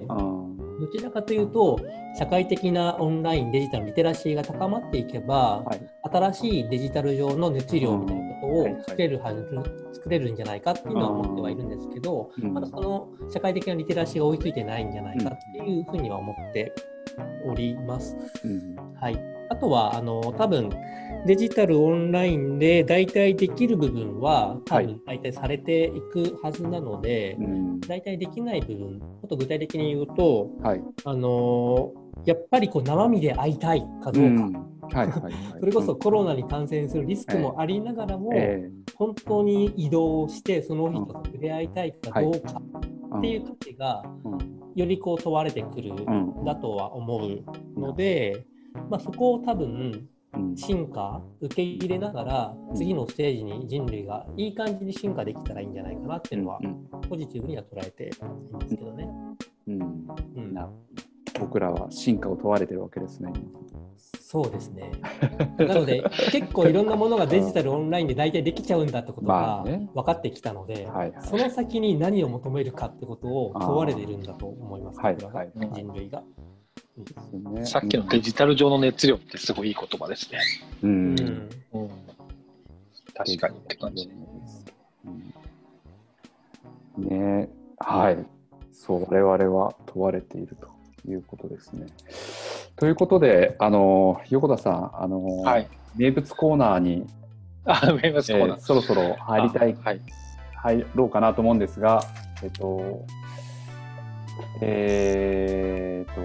どちらかというと、社会的なオンライン、デジタルリテラシーが高まっていけば、はい。新しいデジタル上の熱量みたいなことを作れるはず、作れるんじゃないかっていうのは思ってはいるんですけど、うん。まだその社会的なリテラシーが追いついてないんじゃないかっていうふうには思っております。うん。はい、あとはあの多分デジタルオンラインで代替できる部分は多はい。分代替されていくはずなので、うん。代替できない部分、もっと具体的に言うと、はい。あのやっぱりこう生身で会いたいかどうか、うん。はいはいはい。それこそコロナに感染するリスクもありながらも、え本当に移動してその人と触れ合いたいかどうかーっていう価値がうん。よりこう問われてくるうん。だとは思うので、まあ、そこを多分うん。進化受け入れながら次のステージに人類がいい感じに進化できたらいいんじゃないかなっていうのはうん。ポジティブには捉えていますけどね。うん。うん。僕らは進化を問われてるわけですね。そうですね。なので結構いろんなものがデジタルオンラインで大体できちゃうんだってことがまあね。分かってきたので、はいはい。その先に何を求めるかってことを問われているんだと思います、はい僕らがは。い人類が。ですねさっきのデジタル上の熱量ってすごいいい言葉ですね。ううんんうん、確かにって感じ。うんねはい。そう、我々は問われているということですね。ということで、あの横田さん、あのはい。名物コーナーに、あ、見えます、えコーナーーそろそろ入りたい、はい。入ろうかなと思うんですが、えっと、えーと、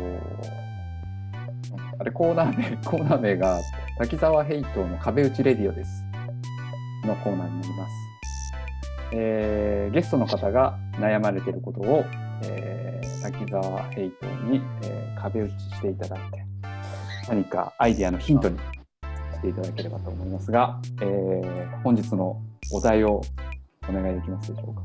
あれコーナー名、コーナー名が滝沢ヘイトの壁打ちレディオです。のコーナーになります。えーゲストの方が悩まれていることを、えー滝沢ヘイトに、えー壁打ちしていただいて、何かアイディアのヒントにしていただければと思いますが、えー本日のお題をお願いできますでしょうか？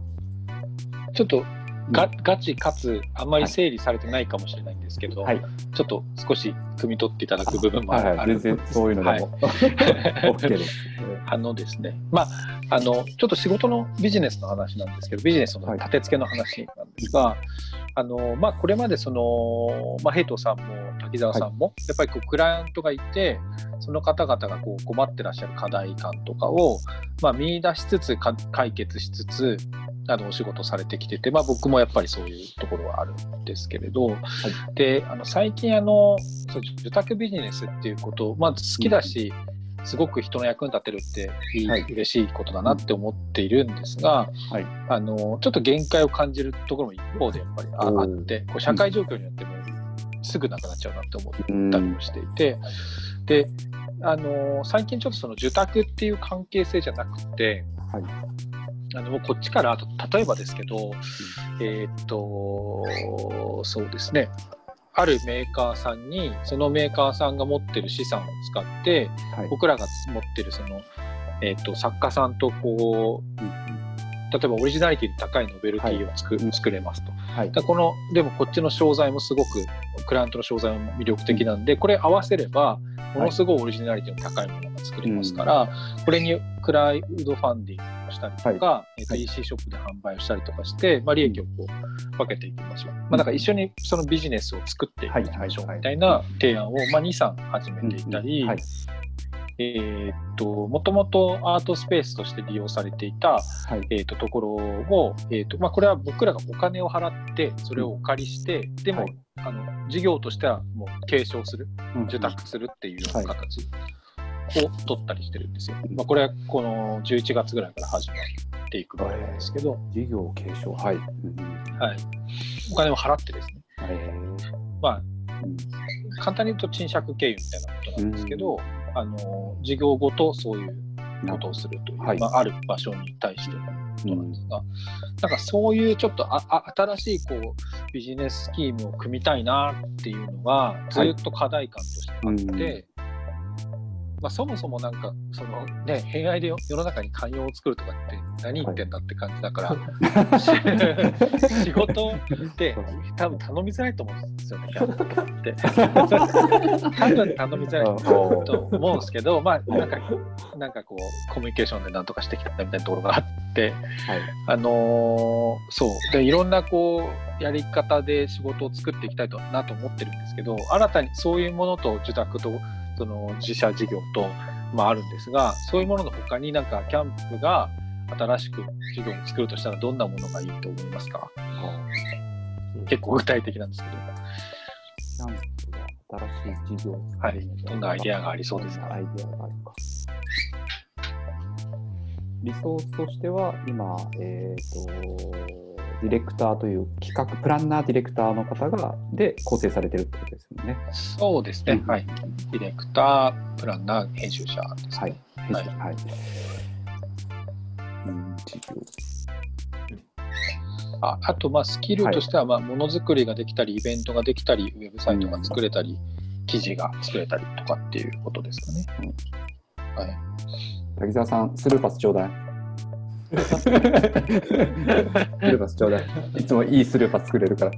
ちょっとガガチかつあんまり整理されてないかもしれないんですけど、はい、ちょっと少し汲み取っていただく部分もあるはいはい、全然そういうのでも、OK です。あのですね、まあ、あのちょっと仕事のビジネスの話なんですけど、ビジネスの立て付けの話なんですが、あのまあ、これまでその、まあ、ヘイトさんも滝沢さんも、やっぱりこうクライアントがいて、その方々がこう困ってらっしゃる課題感とかを、まあ、見出しつつか、解決しつつ、あのお仕事されてきてて、まあ、僕もやっぱりそういうところはあるんですけれど、であの最近あのそう、受託ビジネスっていうこと、まあ、好きだし、すごく人の役に立てるっていい、はい。嬉しいことだなって思っているんですが、はい。あのちょっと限界を感じるところも一方でやっぱりああってこう社会状況によってもすぐなくなっちゃうなって思ったりもしていて、であの最近ちょっとその受託っていう関係性じゃなくて、はい。あのもうこっちからあと例えばですけど、えーっとそうですね。あるメーカーさんにそのメーカーさんが持ってる資産を使ってはい。僕らが持ってるその、えーっと作家さんとこう例えばオリジナリティの高いノベルティを作,、はい。作れますと。はい。だこのでもこっちの商材もすごくクライアントの商材も魅力的なんでこれ合わせればものすごいオリジナリティの高いものが作れますから、これにクラウドファンディングをしたりとか、えーとはい EC ショップで販売をしたりとかして、まあ、利益をこう分けていきましょう、まあ、だから一緒にそのビジネスを作っていきましょうはいみたいな提案を、まあ、23始めていたり、はいえーっともともとアートスペースとして利用されていた、はい。えー、とところを、えーとまあ、これは僕らがお金を払ってそれをお借りして、でも、はい。あの事業としてはもう継承するうん受託するっていうようなはい。形を取ったりしてるんですよ。うんまあ、これはこの11月ぐらいから始まっていく場合なんですけど、事業継承、はい。うんはい、お金を払ってですね、えまあ、ー簡単に言うと賃借経由みたいなことなんですけど、あの事業ごとそういうことをするという、はい。まあ、ある場所に対してのうことなんんですが、なんかそういうちょっとああ新しいこうビジネススキームを組みたいなっていうのがずっと課題感としてあって、うんまあ、そもそもなんかその、ね、偏愛で世の中に寛容を作るとかって何言ってんだって感じだから、し仕事って多分頼みづらいと思うんですよね。多分頼みづらいと思うんですけど、まあ、なんか、なんかこう、コミュニケーションでなんとかしてきたみたいなところがあって、はい。あのーそうでいろんなこうやり方で仕事を作っていきたいとなと思ってるんですけど新たにそういうものと受託とその自社事業と、まあ、あるんですがそういうものの他になんかキャンプが新しく事業を作るとしたらどんなものがいいと思いますか？結構具体的なんですけど。キャンプが新しい事業。を作はい。るのでどんなアイデアがありそうですか？アイデアがあるか。リソースとしては、今、えっ、と、ディレクターという企画、プランナーディレクターの方が、で構成されてるってことですよね。そうですね、うんはいディレクタープランナー編集者ですはいね、。はい。はい。うん、事業。ああと、まあ、スキルとしては、まあ、ものづくりができたり、イベントができたり、ウェブサイトが作れたり、記事が作れたりとかっていうことですかね。はい、滝沢さん、スルーパスちょうだい。スルーパスちょうだい。いつもいいスルーパス作れるから。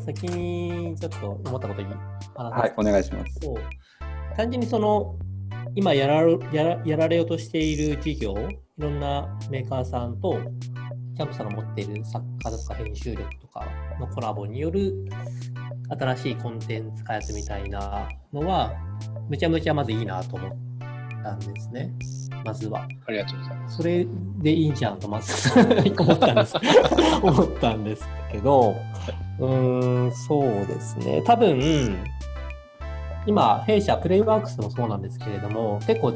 先にちょっと思ったこといい？話はい、お願いします。と単純にその今やられやらやられようとしている事業いろんなメーカーさんとキャンプさんが持っている作家とか編集力とかのコラボによる新しいコンテンツ開発みたいなのはめちゃめちゃまずいいなと思ったんですねまずは。ありがとうございます。それでいいじゃんとまず思ったんです 思ったんですけどうーんそうですね多分今弊社プレイワークスもそうなんですけれども結構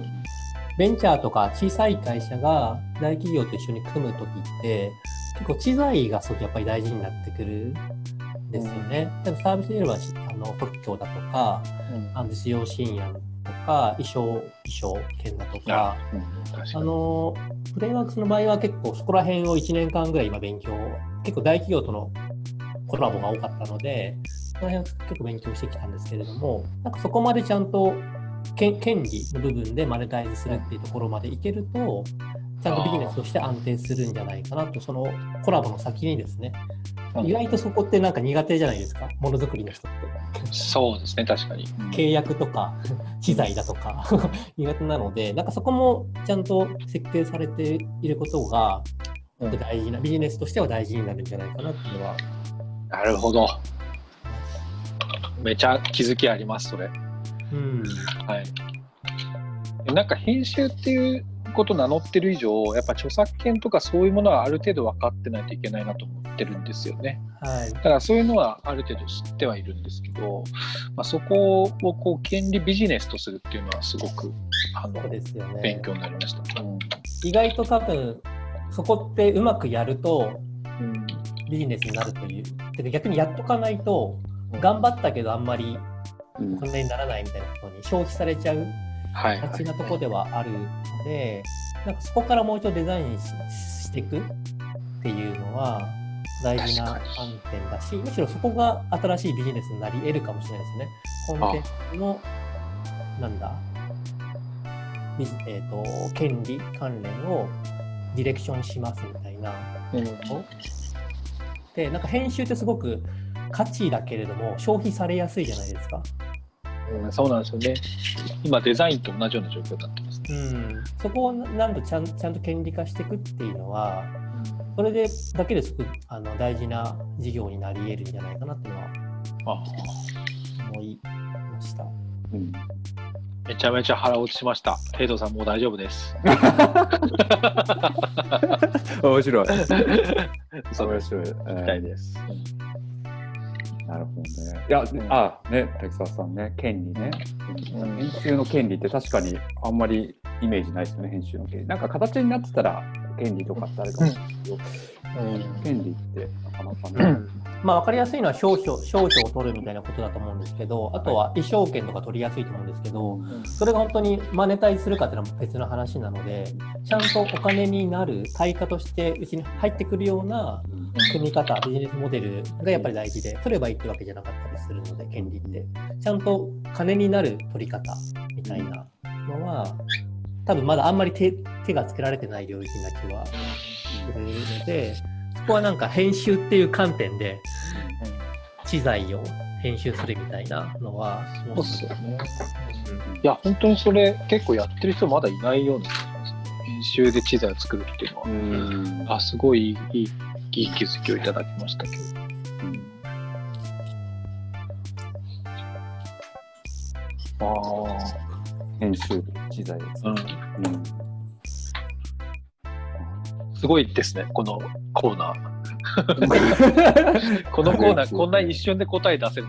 ベンチャーとか小さい会社が大企業と一緒に組む時って結構知財がすごくやっぱり大事になってくるんですよね。例えばサービスで言えばあの特許だとかあの使用深夜とか衣装衣装権だとか。あにのプレイワークスの場合は結構そこら辺を1年間ぐらい今勉強結構大企業とのコラボが多かったのでその辺は結構勉強してきたんですけれどもなんかそこまでちゃんと権権利の部分でマネタイズするっていうところまでいけるとちゃんとビジネスとして安定するんじゃないかなとそのコラボの先にですねうん意外とそこってなんか苦手じゃないですか？ものづくりの人って。そうですね、確かに。契約とか機材だとか 苦手なので、なんかそこもちゃんと設計されていることがうん大事な、ビジネスとしては大事になるんじゃないかなっていうのは。なるほど。めちゃ気づきあります、それ。うん。はい。なんか編集っていうことを名乗ってる以上、やっぱ著作権とかそういうものはある程度分かってないといけないなと思ってるんですよね。はい。だからそういうのはある程度知ってはいるんですけど、まあ、そこをこう権利ビジネスとするっていうのはすごくあのね勉。強になりました。うん意外と多分、そこってうまくやるとうんビジネスになるという。てか逆にやっとかないと、頑張ったけどあんまりうんこんなにならないみたいなことに消費されちゃうはいがちなところではあるので、なんかそこからもう一度デザインししていくっていうのは大事な観点だし、むしろそこが新しいビジネスになり得るかもしれないですね。コンテンツの、なんだ、えー、と権利関連をディレクションしますみたいなうん。で、なんか編集ってすごく価値だけれども消費されやすいじゃないですか。うんそうなんですよね。今デザインと同じような状況になってますね。うん、そこをなんとちゃんちゃんと権利化していくっていうのは、それでだけですごくあの大事な事業になり得るんじゃないかなっていうのはあ思いました。うんめちゃめちゃ腹落ちしました。テイトさんもう大丈夫です。面白い。面白い。行きたいです。なるほどね。いや、あ、ね、滝沢さんね、権利ね。うん編集の権利って確かにあんまりイメージないですよね、編集の権利。なんか形になってたら権利とかってあるかもしれないけど、権利ってなかなかね。まあ分かりやすいのは商標商標を取るみたいなことだと思うんですけど、あとは衣装権とか取りやすいと思うんですけど、それが本当にマネタイズするかっていうのは別の話なので、ちゃんとお金になる対価としてうちに入ってくるようなうん組み方、ビジネスモデルがやっぱり大事で、取ればいいってわけじゃなかったりするので、権利って。ちゃんと金になる取り方みたいなのは、多分まだあんまり手手がつけられてない領域な気はするので、そこはなんか編集っていう観点で、知財を編集するみたいなのは、そうっすよね。いや、本当にそれ結構やってる人まだいないような。編集で知財を作るっていうのは。うんあ、すごいいいいい気づきをいただきましたけど。ああ、編集部、知財を作うん。る。うんすごいですね、このコーナー。このコーナー、こんな一瞬で答え出せる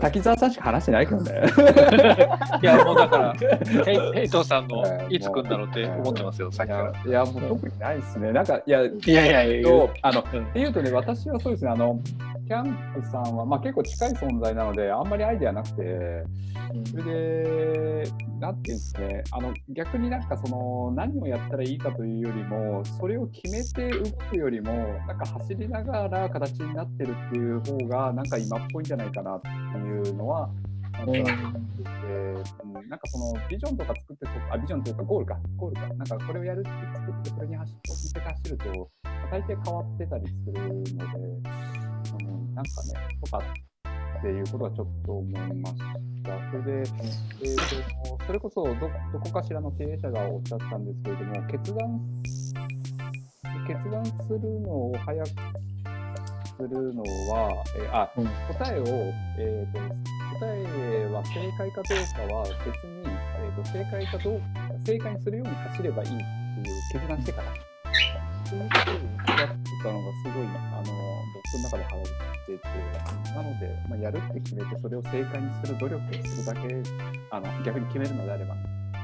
滝沢さんしか話してないからね。いや、もうだから、ヘイヘイトさんのいつ来んだろうって思ってますよ、さっきから。いや、もう特にないですね。なんか、いや、いやいやいやと、あの、うん。っていうとね、私はそうですね、あの、キャンプさんは、まあ、結構近い存在なので、あんまりアイデアなくて、それで、なんていうんですかね、あの逆になんかその、何をやったらいいかというよりも、それを決めて動くよりも、なんか走りながら形になってるっていう方が、なんか今っぽいんじゃないかなっていうのは、なん。か、うん。なんかそのビジョンとか作ってあ、ビジョンというかゴールか、ゴールか、なんかこれをやるって作って、それに走って、走ると、大抵変わってたりするので、うん、なんかね、とかっていうことはちょっと思いました。それで、えーとそれこそどどこかしらの経営者がおっしゃったんですけれども、決断決断するのを早くするのは、えーあうん。答えを、えーと、答えは正解かどうかは別に、えーと、正解かどう正解にするように走ればいいっていう決断してから。そういうことをやってたのがすごい、あの、僕の中で腹立ってて、なので、まあ、やるって決めて、それを正解にする努力をするだけ、あの逆に決めるのであれば、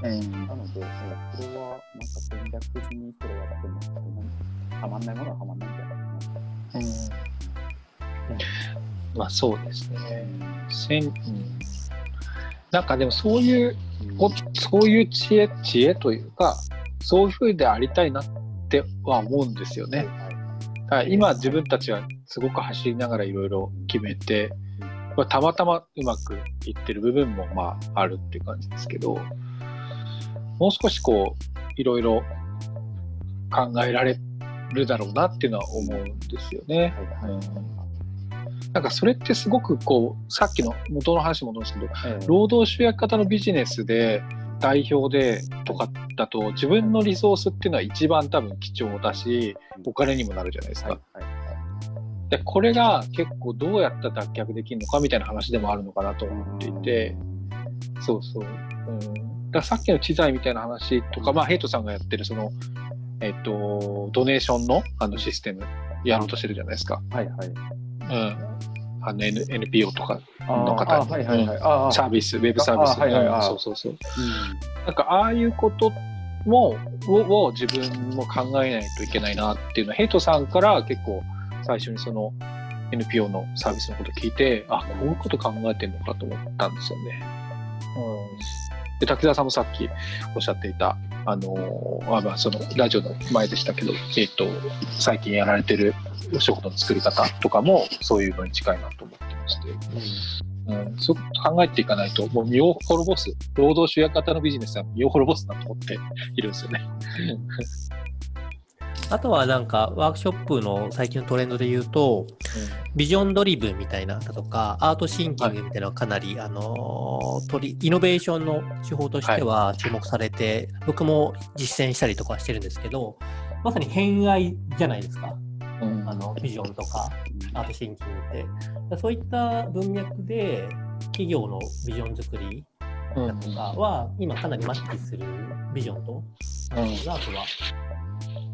うんなので、いやそれはなんか戦略的にこれやっても、はまんないものははまんないんじゃないかな。まあそうですね。うん、なんかでもそういうこそういう知恵知恵というかそういうふうでありたいなっては思うんですよね。だから今自分たちはすごく走りながらいろいろ決めて、まあ、たまたまうまくいってる部分もまああるっていう感じですけどもう少しこういろいろ考えられるだろうなっていうのは思うんですよね。はいはい。うん。なんかそれってすごくこうさっきの元の話も戻るんですけどええ。労働集約型のビジネスで代表でとかだと自分のリソースっていうのは一番多分貴重だしお金にもなるじゃないですか。はいはいでこれが結構どうやったら脱却できるのかみたいな話でもあるのかなと思っていて、そうそう。うん、ださっきの知財みたいな話とか、まあ、ヘイトさんがやってるその、えっと、ドネーションのあのシステムやろうとしてるじゃないですか。はいはい。うん。あの N NPO とかの方にサービス、ウェブサービス、あはいはいそうそうそう。うんなんかああいうこともをを自分も考えないといけないなっていうのはヘイトさんから結構最初にその NPO のサービスのこと聞いてあこういうこと考えてるのかと思ったんですよね。うん、で滝沢さんもさっきおっしゃっていたあのまあそのラジオの前でしたけど、えっと最近やられてるお仕事の作り方とかもそういうのに近いなと思ってまして。うん、そういう考えていかないと、もう身を滅ぼす、労働主役型のビジネスは身を滅ぼすなと思っているんですよね。あとはなんかワークショップの最近のトレンドで言うと、ビジョンドリブンみたいなだとか、アートシンキングみたいなのがかなり、あのー取りイノベーションの手法としては注目されて、僕も実践したりとかしてるんですけど、まさに偏愛じゃないですか。うん。あのビジョンとかアートシンキングって。そういった文脈で企業のビジョン作りうんだとかは、今かなりマッチするビジョンと。なるなとは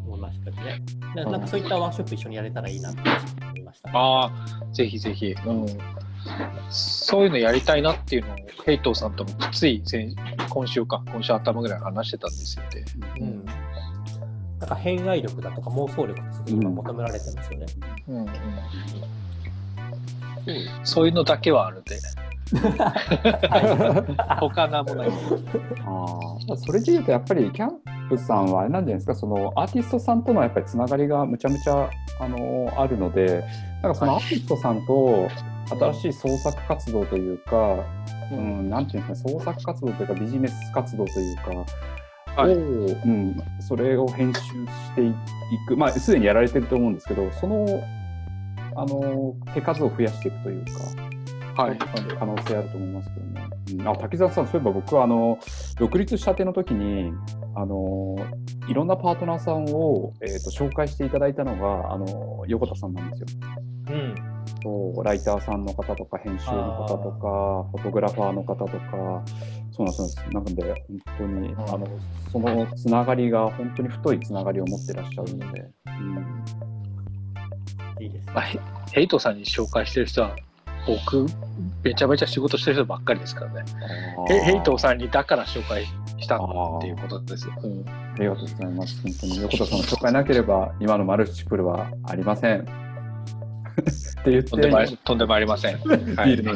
思いましたけどね。ななんかそういったワークショップ一緒にやれたらいいなって思いました。ああ、ぜひぜひ、うん。そういうのやりたいなっていうのを、ヘイトーさんともつい先今週か、今週頭ぐらい話してたんですよね。うん。なんか偏愛力だとか妄想力って今求められてますよね。うんうんそういうのだけはあるんで、他なんもない。ああ、それでいうとやっぱりキャンプさんはあれなんじゃないですか、そのアーティストさんとのやっぱりつながりがむちゃむちゃあのあるので、なんかそのアーティストさんと新しい創作活動というか、うん、なんていうんですかね、創作活動というかビジネス活動というか、はい。を、うん、それを編集していく、まあ、すでにやられてると思うんですけど、そのあの手数を増やしていくというか、はい。可能性あると思いますけどね。うん、あ滝沢さん、そういえば僕はあの独立したての時にあのいろんなパートナーさんを、えー、と紹介していただいたのがあの横田さんなんですよ。うん。そうライターさんの方とか編集の方とかフォトグラファーの方とかそうなんですなので本当に、んあのそのつながりが本当に太いつながりを持ってらっしゃるので、うん、いいですね。まあ、ヘヘイトさんに紹介してる人は、僕、めちゃめちゃ仕事してる人ばっかりですからね。ヘヘイトさんにだから紹介したっていうことですよ。うんありがとうございます。本当に横田さんの紹介なければ今のマルチプルはありません。って言ってとんでもとんでもありません。はいビール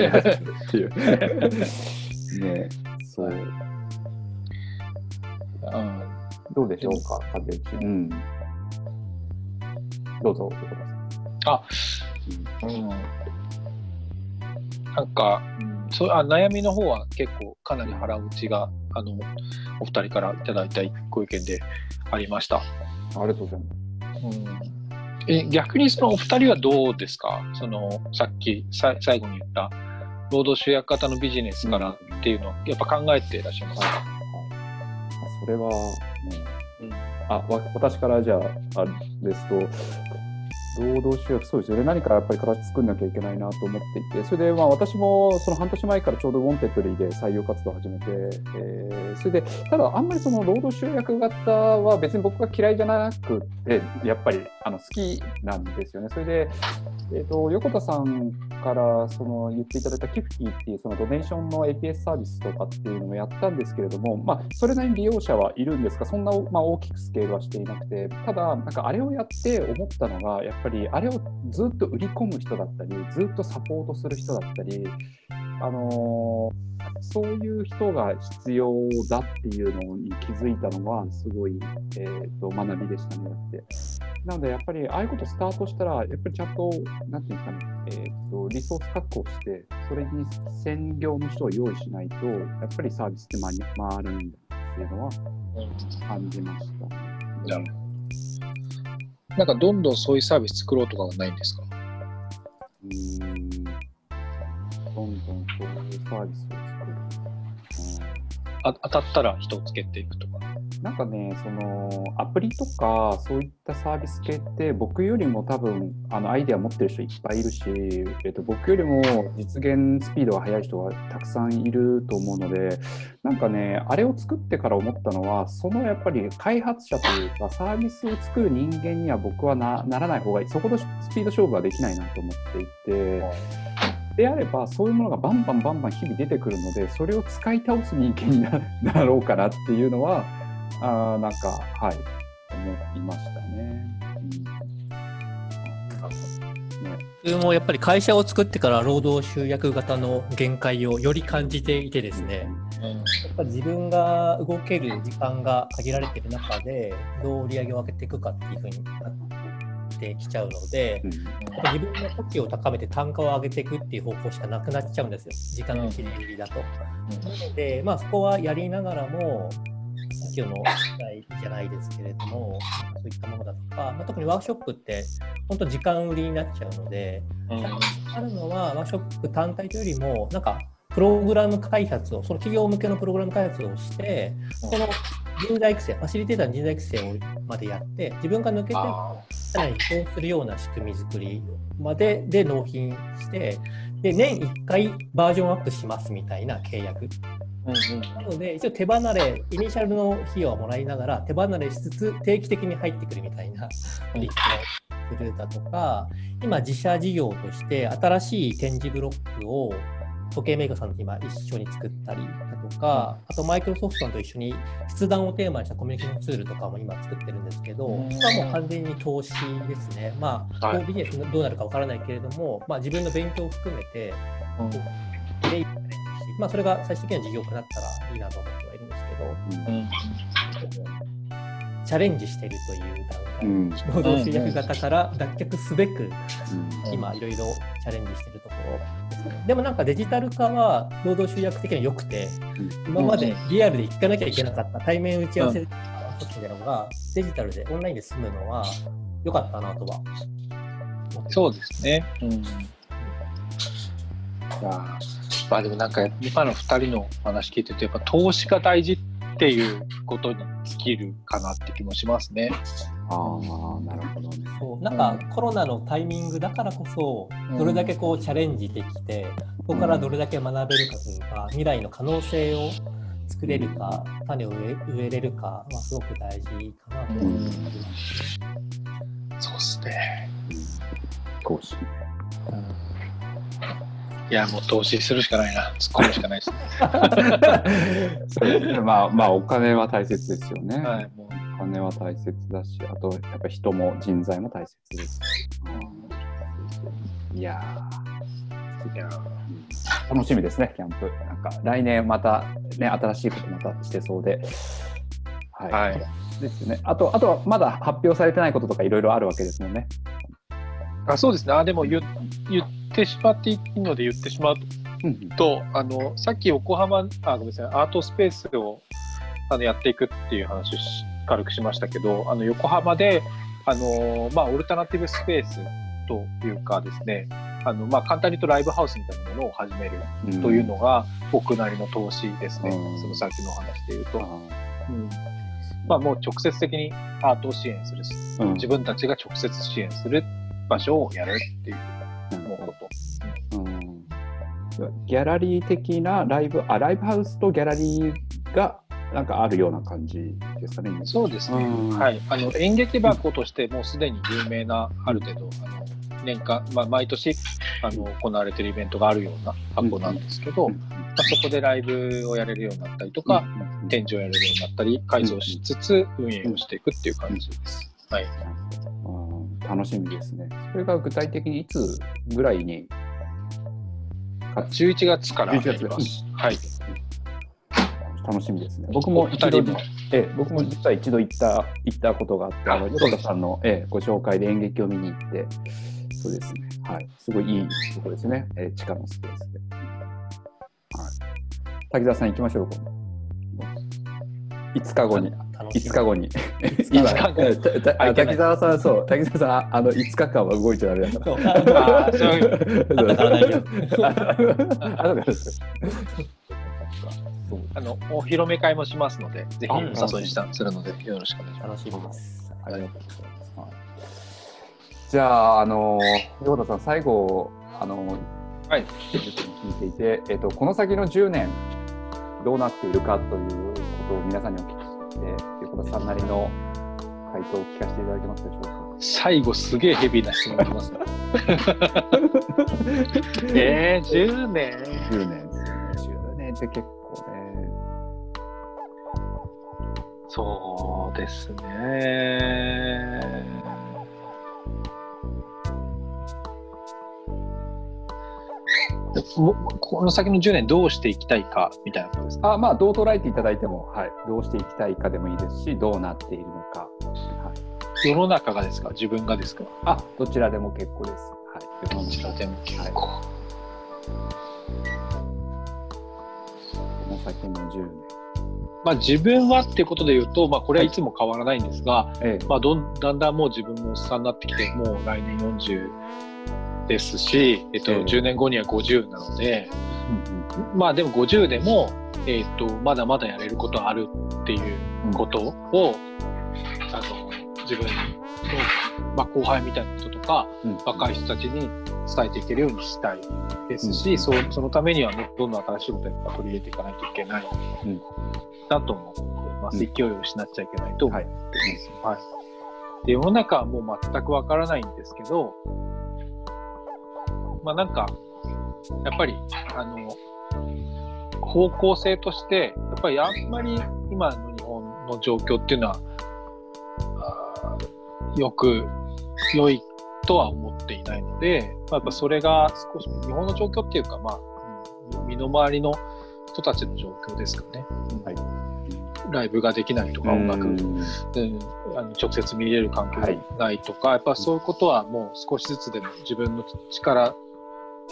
っていう。ねそう。うんどうでしょうか、風内。うん。どうぞ、横田さん。うんなんか、うん。そうあ悩みの方は結構かなり腹落ちがあのお二人からいただいたご意見でありました。ありがとうございます。え逆にそのお二人はどうですか？そのさっきさ最後に言った労働集約型のビジネスからっていうのをやっぱ考えていらっしゃいますか、あそれは、ね、うん。あわ私からじゃあ、あれですと、労働集約、そうですよね、何かやっぱり形作んなきゃいけないなと思っていて、それでまあ私もその半年前からちょうど Wantedly で採用活動を始めて、えーそれで、ただあんまりその労働集約型は別に僕が嫌いじゃなくて、やっぱりあの好きなんですよね。それで、えー、と横田さんからその言っていただいたキフティっていうそのドネーションの APS サービスとかっていうのをやったんですけれども、まあ、それなりに利用者はいるんですが、そんな、まあ、大きくスケールはしていなくて、ただ、なんかあれをやって思ったのが、やっぱりあれをずっと売り込む人だったり、ずっとサポートする人だったり、あのーそういう人が必要だっていうのに気づいたのは、すごい、えー、と学びでしたね。ってなので、やっぱりああいうことスタートしたら、やっぱりちゃんと、なんていうんですかね、えー、とリソース確保して、それに専業の人を用意しないと、やっぱりサービスって回り回らないんだっていうのは感じました。なんかどんどんそういうサービス作ろうとかはないんですか？うーんどんどんそういうサービスを作る。あ当たったら人をつけていくとか。なんかね、そのアプリとかそういったサービス系って僕よりも多分あのアイデア持ってる人いっぱいいるし、えっと、僕よりも実現スピードが速い人がたくさんいると思うので、なんかね、あれを作ってから思ったのは、そのやっぱり開発者というか、サービスを作る人間には僕はならない方がいい、そこのスピード勝負はできないなと思っていて。であれば、そういうものがバンバンバンバン日々出てくるので、それを使い倒す人間にな ろうかなっていうのは、あーなんか、はい、思いましたね。うん。もやっぱり会社を作ってから労働集約型の限界をより感じていてですね、やっぱ自分が動ける時間が限られている中で、どう売り上げを上げていくかっていうふうになってきちゃうので、うん。やっぱ自分の価値を高めて単価を上げていくっていう方向しかなくなっちゃうんですよ、時間の切り切りだと。なので、まあ、そこはやりながらも、さっきの機会じゃないですけれども、そういったものだとか、まあ、特にワークショップって、本当時間売りになっちゃうので、あるのはワークショップ単体というよりも、なんか、プログラム開発を、その企業向けのプログラム開発をして、その人材育成、ファシリテーターの人材育成をまでやって、自分が抜けて、あさらに移行するような仕組み作りまでで納品して、で年1回バージョンアップしますみたいな契約。なので、一応手離れ、イニシャルの費用はもらいながら、手離れしつつ、定期的に入ってくるみたいなうんリストをするだとか、今、自社事業として新しい展示ブロックを時計メーカーさんと今一緒に作ったりだとか、あとマイクロソフトさんと一緒に筆談をテーマにしたコミュニケーションツールとかも今作ってるんですけど、うん。これはもう完全に投資ですね。まあ、はい。ビジネスどうなるかわからないけれども、まあ、自分の勉強を含めて、でチャレンジして、まあ、それが最終的には事業化になったらいいなと思ってはいるんですけど、うんチャレンジしてるという段階、うん。労働集約型から脱却すべく、うん。今いろいろチャレンジしてるところ。でもなんかデジタル化は労働集約的には良くて、今までリアルで行かなきゃいけなかった対面打ち合わせみたいなのがデジタルでオンラインで済むのは良かったなとは。そうですね。うん。いやまあでもなんか今の2人の話聞いてるとやっぱ投資が大事っていうことに尽きるかなって気もしますね。ああ、なるほどね。そうなんかコロナのタイミングだからこそどれだけこうチャレンジできてここからどれだけ学べるかというか未来の可能性を作れるか種を植え植えれるかはすごく大事かなと思います。そうですね。投資。いやもう投資するしかないな。突っ込むしかないです。ね。まあ、まあ、お金は大切ですよね。はい。もうお金は大切だし、あと、やっぱ人も人材も大切ですいやーいや楽しみですね、キャンプ。なんか、来年また、ね、新しいことまたしてそうで。はい。はい。ですよね。あと、あとはまだ発表されてないこととかいろいろあるわけですもんね。あそうですね。あでも言言ってしまっていいので言ってしまううんと、あのさっき横浜あごめんなさい。アートスペースをあのやっていくっていう話をし軽くしましたけど、あの横浜であのまあオルタナティブスペースというかですね。あのまあ、簡単に言うとライブハウスみたいなものを始めるうん。というのが僕なりの投資ですね、うん。その先の話で言うと、あうん。まあ、もう直接的にアートを支援する、ーうん。自分たちが直接支援する場所をやるっていうこと。うん。ギャラリー的なライブ、あ、ライブハウスとギャラリーがなんかあるような感じですかね。そうですね、うん。はい、あの演劇箱としてもうすでに有名な、ある程度、あの年間、まあ、毎年あの行われているイベントがあるような箱なんですけど、うんまあ、そこでライブをやれるようになったりとか、展示をやれるようになったり、改造しつつ運営をしていくっていう感じです。はい、うん楽しみですね。それが具体的にいつぐらいに？11月からやります。はい、楽しみですね。僕も一度人もええ僕も実は一度行った行ったことがあって、あのあ横田さんの、ええご紹介で演劇を見に行って、そうですね。はい、すごいいいところですね。ええ地下のスペースで。はい。滝沢さん行きましょう。5日後に。5楽しみ。日後に。5今、滝沢さん、そう、滝沢さん、あの5日間は動いちゃダメだから。そう。あのお披露目会もしますので、ぜひおあ誘いしたするので、よろしくお願いします。楽しみです。ありがとうございます。はい。じゃあ、あの、横田さん、最後、あの、はい。聞いていて、えっと、この先の10年、どうなっているかということを皆さんにお聞きして、横田さんなりの回答を聞かせていただけますでしょうか？最後、すげえヘビーな質問ありますね。えー、10年10年ですね。10年って結構ね。そうですね。この先の10年どうしていきたいかみたいなことですか？あまあ、どう捉えていただいても、はい、どうしていきたいかでもいいですし、どうなっているのか。はい、世の中がですか？自分がですか？あ、どちらでも結構です。はい、どちらでも結構。この先の10年。まあ自分はっていうことで言うと、まあこれはいつも変わらないんですが、ええ。まあ、どんだんだんもう自分もおっさんになってきて、もう来年40ですし、えっと、ええ。10年後には50なので、うんうんまあでも50でも、えっと、まだまだやれることあるっていうことを、あの自分の、まあ、後輩みたいな人とか、うん。若い人たちに伝えていけるようにしたいですし、うんそそのためにはねどんどん新しいことをやっぱ取り入れていかないといけない、うん。だと思ってます、うん。勢いを失っちゃいけないと思ってはい。ます。はい。で世の中はもう全くわからないんですけど、まあなんか、やっぱり、あの、方向性として、やっぱりあんまり今の日本の状況っていうのは、よく、良いとは思っていないので、まあ、やっぱそれが少し、日本の状況っていうか、まあ、うん身の回りの人たちの状況ですかね。はい。ライブができないとか音楽、うん。うんあの直接見れる環境がないとか、やっぱそういうことはもう少しずつでも自分の力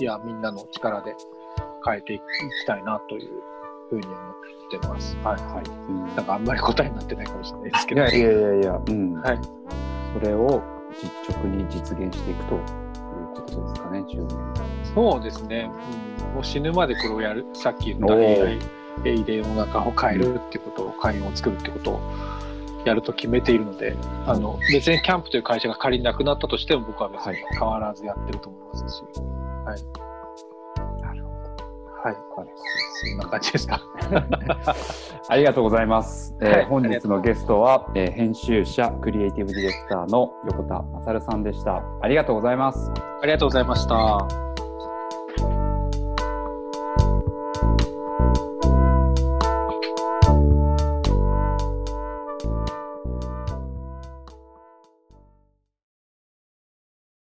やみんなの力で変えていきたいなというふうに思ってます。はいはい。うんなんかあんまり答えになってないかもしれないですけど。いやいやいやいや、うんはい。それを実直に実現していくということですかね、10年。そうですね、うん、もう死ぬまでこれをやる、さっき言った AI, AI で世の中を変えるってことを、会員を作るってことをやると決めているので、あの別にキャンプという会社が仮になくなったとしても、僕は別に変わらずやってると思いますし、なるほはい、そんな感じですか。ど。ありがとうございます。えーはい本日のゲストは、えー編集者、クリエイティブディレクターの横田勝さんでした。ありがとうございます。ありがとうございました。